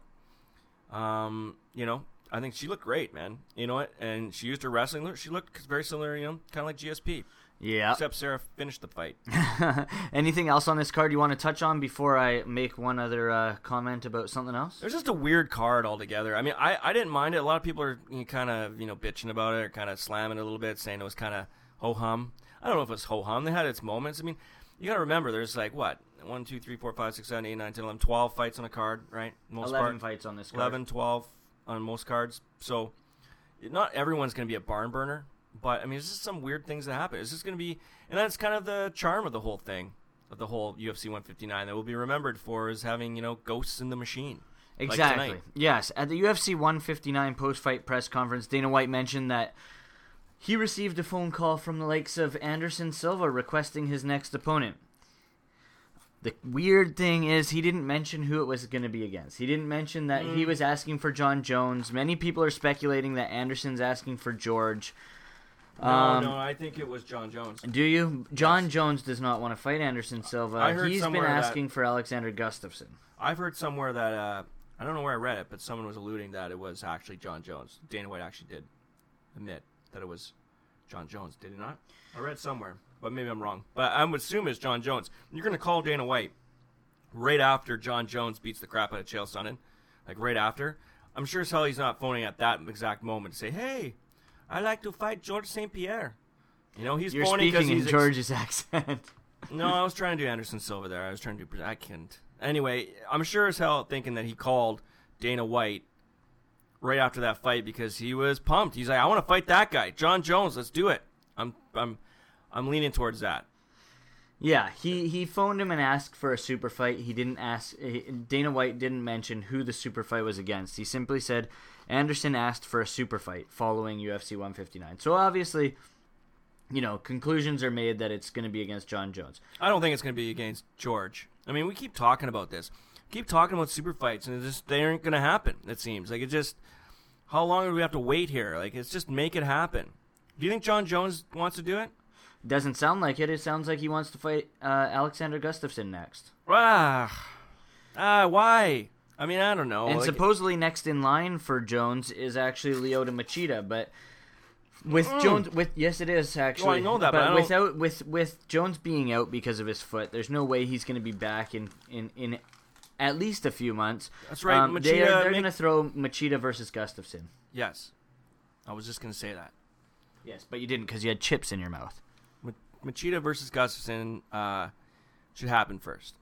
Speaker 2: um, you know, I think she looked great, man. You know what? And she used her wrestling. look- She looked very similar, you know, kind of like GSP.
Speaker 3: Yeah.
Speaker 2: Except Sarah finished the fight. <laughs>
Speaker 3: Anything else on this card you want to touch on before I make one other uh, comment about something else?
Speaker 2: There's just a weird card altogether. I mean, I, I didn't mind it. A lot of people are kind of you know bitching about it, or kind of slamming it a little bit, saying it was kind of ho hum. I don't know if it was ho hum. They had its moments. I mean, you got to remember, there's like what one, two, three, four, five, six, seven, eight, nine, ten, eleven, twelve fights on a card, right? Most
Speaker 3: 11
Speaker 2: part.
Speaker 3: fights on this card.
Speaker 2: 11, 12 on most cards. So not everyone's going to be a barn burner, but I mean, it's just some weird things that happen. It's just going to be, and that's kind of the charm of the whole thing, of the whole UFC 159 that will be remembered for is having you know ghosts in the machine.
Speaker 3: Exactly.
Speaker 2: tonight.
Speaker 3: yes. At the UFC 159 post fight press conference, Dana White mentioned that he received a phone call from the likes of Anderson Silva requesting his next opponent. The weird thing is, he didn't mention who it was going to be against. He didn't mention that
Speaker 2: Mm.
Speaker 3: he was asking for Jon Jones. Many people are speculating that Anderson's asking for George.
Speaker 2: No,
Speaker 3: Um,
Speaker 2: no, I think it was Jon Jones.
Speaker 3: Do you? Jon Jones does not want to fight Anderson Silva.
Speaker 2: I heard
Speaker 3: He's been
Speaker 2: somewhere that-
Speaker 3: asking for Alexander Gustafsson.
Speaker 2: I've heard somewhere that uh, I don't know where I read it, but someone was alluding that it was actually Jon Jones. Dana White actually did admit that it was Jon Jones. Did he not? I read somewhere, but maybe I'm wrong. But I would assume it's Jon Jones. You're going to call Dana White right after Jon Jones beats the crap out of Chael Sonnen, like right after. I'm sure as hell he's not phoning at that exact moment to say, "Hey, I like to fight George St. Pierre." You know, he's
Speaker 3: You're
Speaker 2: phoning because
Speaker 3: speaking in
Speaker 2: he's ex-
Speaker 3: George's accent. <laughs>
Speaker 2: no, I was trying to do Anderson Silva there. I was trying to do. I can't. Anyway, I'm sure as hell thinking that he called Dana White right after that fight because he was pumped. He's like, I want to fight that guy, Jon Jones. Let's do it. I'm, I'm, I'm leaning towards that.
Speaker 3: Yeah, he, he phoned him and asked for a super fight. He didn't ask. Dana White didn't mention who the super fight was against. He simply said Anderson asked for a super fight following UFC 159. So obviously, you know, conclusions are made that it's going to be against Jon Jones.
Speaker 2: I don't think it's going to be against George. I mean, we keep talking about this, keep talking about super fights, and it just they aren't going to happen. It seems like it just. How long do we have to wait here? Like, it's just make it happen. Do you think Jon Jones wants to do it?
Speaker 3: Doesn't sound like it. It sounds like he wants to fight uh, Alexander Gustafsson next.
Speaker 2: Ah, ah, why? I mean, I don't know.
Speaker 3: And
Speaker 2: Like-
Speaker 3: supposedly next in line for Jones is actually Lyoto Machida, but with Jones, with yes, it is actually.
Speaker 2: I know that, but I
Speaker 3: without with with Jones being out because of his foot, there's no way he's going to be back in in in at least a few months.
Speaker 2: That's right,
Speaker 3: Um, they
Speaker 2: Machida
Speaker 3: are, they're
Speaker 2: make-
Speaker 3: going to throw Machida versus Gustafsson.
Speaker 2: Yes. I was just going to say that.
Speaker 3: Yes, but you didn't because you had chips in your mouth.
Speaker 2: Machida versus Gustafsson uh, should happen first.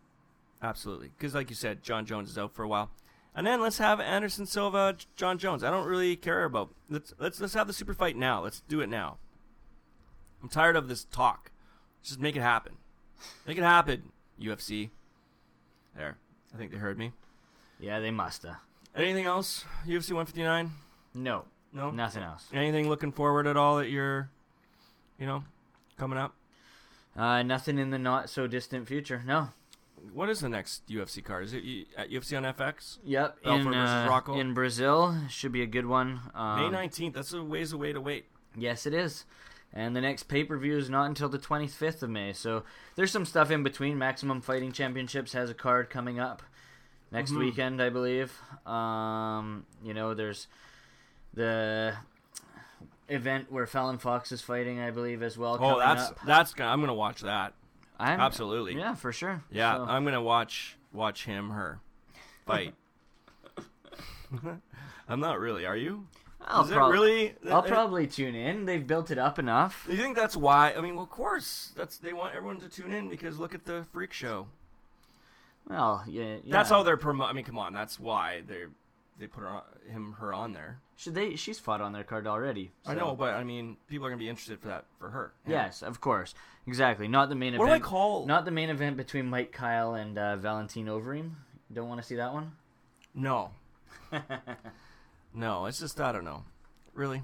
Speaker 2: Absolutely. Because, like you said, Jon Jones is out for a while. And then let's have Anderson Silva, Jon Jones. I don't really care about. Let's let's let's have the super fight now. Let's do it now. I'm tired of this talk. Just make it happen. Make it happen, UFC. There. I think they heard me.
Speaker 3: Yeah, they musta.
Speaker 2: Anything else? UFC 159?
Speaker 3: No,
Speaker 2: No.
Speaker 3: nothing else.
Speaker 2: Anything looking forward at all that you're, you know, coming up?
Speaker 3: Uh, nothing in the not so distant future. No.
Speaker 2: What is the next UFC card? Is it at UFC on FX?
Speaker 3: Yep.
Speaker 2: Belfort
Speaker 3: in
Speaker 2: versus
Speaker 3: uh,
Speaker 2: Rocco?
Speaker 3: in Brazil should be a good one. Um,
Speaker 2: May 19th. That's a ways away to wait.
Speaker 3: Yes, it is. And the next pay per view is not until the 25th of May. So there's some stuff in between. Maximum Fighting Championships has a card coming up next
Speaker 2: Mhm.
Speaker 3: weekend, I believe. Um, you know, there's the event where Fallon Fox is fighting, I believe, as well.
Speaker 2: Oh, that's
Speaker 3: up.
Speaker 2: that's. gonna- I'm gonna watch that.
Speaker 3: I'm,
Speaker 2: absolutely.
Speaker 3: Yeah, for sure.
Speaker 2: Yeah,
Speaker 3: So-
Speaker 2: I'm gonna watch watch him her fight. <laughs> I'm not really. Are you?
Speaker 3: I'll,
Speaker 2: is it
Speaker 3: prob-
Speaker 2: really?
Speaker 3: I'll
Speaker 2: uh,
Speaker 3: probably tune in. They've built it up enough.
Speaker 2: You think that's why? I mean, well, of course, that's they want everyone to tune in because look at the freak show.
Speaker 3: Well, yeah, yeah.
Speaker 2: That's how they're promo. I mean, come on, that's why they they put her on, him her on there.
Speaker 3: Should they? She's fought on their card already.
Speaker 2: I know, but I mean, people are gonna be interested for that for her.
Speaker 3: Yes, of course, exactly. Not the main
Speaker 2: What do I
Speaker 3: event.
Speaker 2: call?
Speaker 3: Not the main event between Mike Kyle and uh, Valentin Overeem. Don't want to see that one.
Speaker 2: No. <laughs> no, it's just I don't know. Really?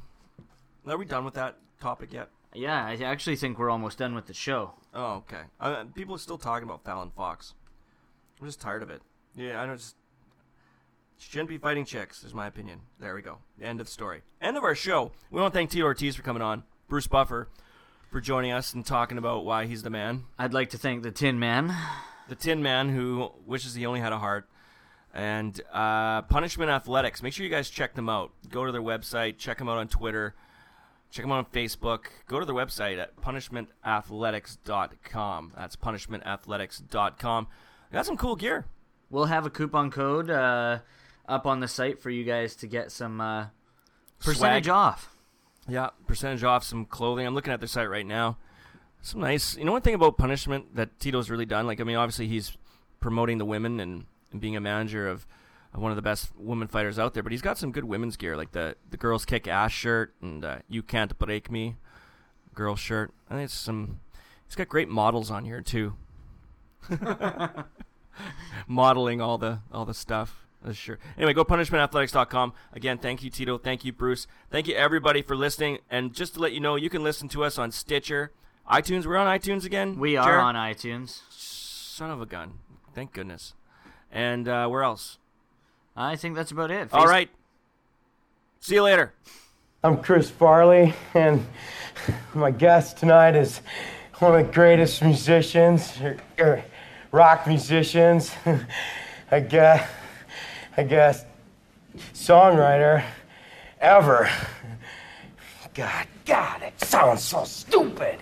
Speaker 2: Are we done with that topic yet?
Speaker 3: Yeah, I actually think we're almost done with the show.
Speaker 2: Oh, okay. Uh, people are still talking about Fallon Fox. I'm just tired of it. Yeah, I don't just shouldn't be fighting chicks. Is my opinion. There we go. End of story. End of our show. We want to thank Tito Ortiz for coming on. Bruce Buffer for joining us and talking about why he's the man.
Speaker 3: I'd like to thank the Tin Man.
Speaker 2: The Tin Man who wishes he only had a heart. And uh, Punishment Athletics. Make sure you guys check them out. Go to their website. Check them out on Twitter. Check them out on Facebook. Go to their website at punishmentathletics.com. That's punishmentathletics.com. They got some cool gear.
Speaker 3: We'll have a coupon code uh, up on the site for you guys to get some uh, percentage
Speaker 2: Swag.
Speaker 3: off.
Speaker 2: Yeah, percentage off some clothing. I'm looking at their site right now. Some nice. You know, one thing about punishment that Tito's really done. Like, I mean, obviously he's promoting the women and, and being a manager of, of one of the best women fighters out there. But he's got some good women's gear, like the the girls kick ass shirt and uh, you can't break me, girl shirt. I think it's some. He's got great models on here too. <laughs> Modeling all the all the stuff. Sure. Anyway, go punishmentathletics.com. Again, thank you, Tito. Thank you, Bruce. Thank you, everybody, for listening. And just to let you know, you can listen to us on Stitcher, iTunes. We're on iTunes again.
Speaker 3: We are
Speaker 2: Jared?
Speaker 3: on iTunes.
Speaker 2: Son of a gun. Thank goodness. And uh, where else?
Speaker 3: I think that's about it.
Speaker 2: All
Speaker 3: Face-
Speaker 2: right. See you later.
Speaker 7: I'm Chris Farley, and my guest tonight is one of the greatest musicians, rock musicians, <laughs> I guess, I guess, songwriter ever. God, God, it sounds so stupid.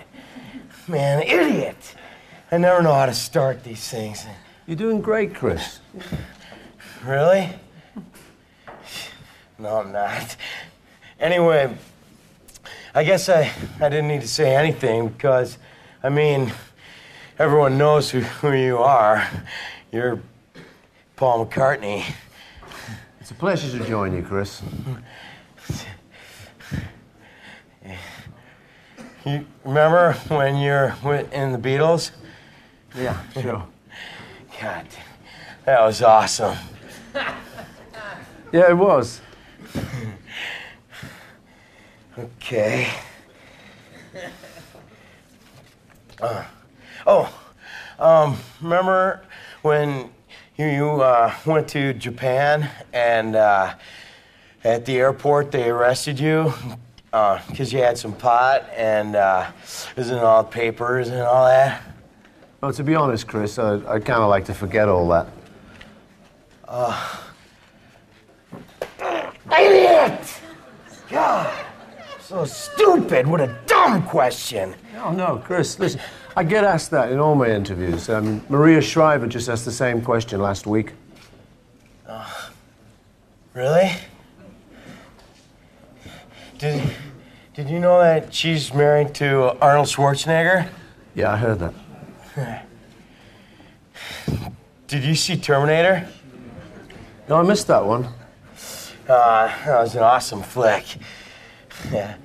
Speaker 7: Man, idiot. I never know how to start these things.
Speaker 8: You're doing great, Chris.
Speaker 7: Really? No, I'm not. Anyway, I guess I, I didn't need to say anything because, I mean, everyone knows who, who you are. You're Paul McCartney.
Speaker 8: It's a pleasure to join you, Chris.
Speaker 7: You remember when you're in the Beatles?
Speaker 8: Yeah, sure.
Speaker 7: God, that was awesome.
Speaker 8: Yeah, it was.
Speaker 7: Okay. Uh, oh, um, remember when you, you uh, went to Japan and uh, at the airport they arrested you because you had some pot and uh, in all the papers and all that?
Speaker 8: Well, to be honest, Chris, I, I'd kind of like to forget all that.
Speaker 7: Idiot! God, so stupid. What a dumb question.
Speaker 8: Oh, no, Chris, listen. I get asked that in all my interviews. Um, Maria Shriver just asked the same question last week.
Speaker 7: Really? Did, did you know that she's married to Arnold Schwarzenegger?
Speaker 8: Yeah, I heard that. <laughs>
Speaker 7: Did you see Terminator?
Speaker 8: No, I missed that one.
Speaker 7: Uh, that was an awesome flick. <laughs> Yeah.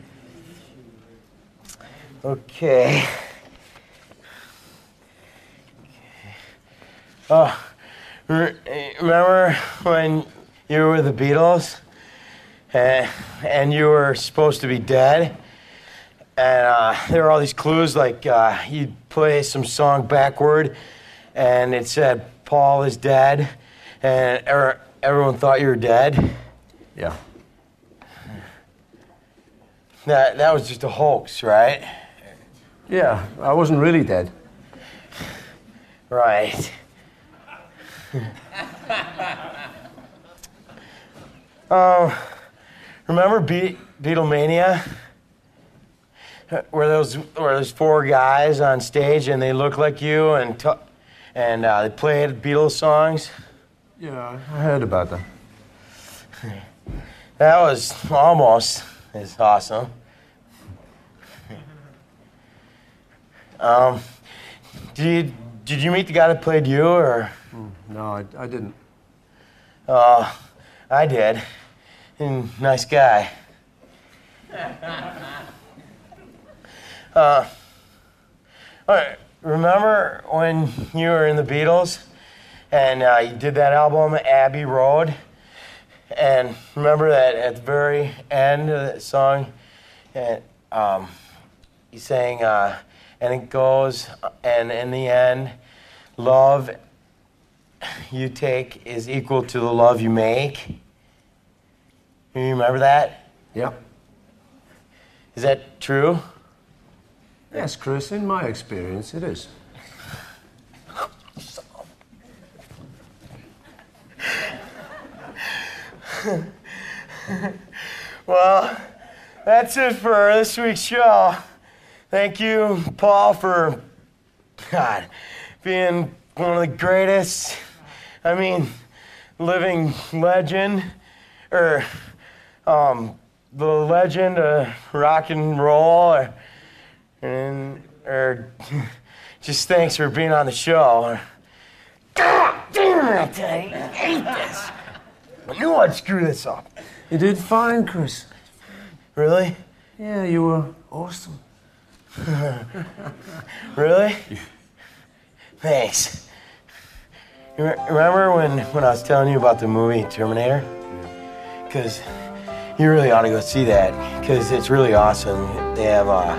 Speaker 7: Okay. Oh, re- remember when you were with the Beatles and, and you were supposed to be dead? And uh, there were all these clues like uh, you'd play some song backward and it said Paul is dead and er- everyone thought you were dead.
Speaker 8: Yeah.
Speaker 7: That, that was just a hoax, right?
Speaker 8: Yeah, I wasn't really dead.
Speaker 7: Right. Um, <laughs> remember Be- Beatlemania? Where those where those four guys on stage and they look like you and t- and uh, they played Beatles songs.
Speaker 8: Yeah, I heard about that. <laughs>
Speaker 7: That was almost as awesome. <laughs> Um, did you, did you meet the guy that played you or?
Speaker 8: No, I, I didn't.
Speaker 7: Uh, I did. And nice guy. <laughs> Uh, all right, remember when you were in the Beatles and uh, you did that album, Abbey Road? And remember that at the very end of that song, and, um, you sang, uh, and it goes, and in the end, love you take is equal to the love you make. You remember that?
Speaker 8: Yep.
Speaker 7: Is that true?
Speaker 8: Yes, Chris, in my experience, it is. <laughs>
Speaker 7: Well, that's it for this week's show. Thank you, Paul, for God being one of the greatest. I mean, living legend, or um, the legend of rock and roll, or, and or <laughs> just thanks for being on the show. God damn it! I tell you, I hate this. I knew I'd screw this up.
Speaker 8: You did fine, Chris.
Speaker 7: Really?
Speaker 8: Yeah, you were awesome. <laughs>
Speaker 7: Really? <laughs> Thanks. Remember when, when I was telling you about the movie Terminator? Because you really ought to go see that, because it's really awesome. They have uh,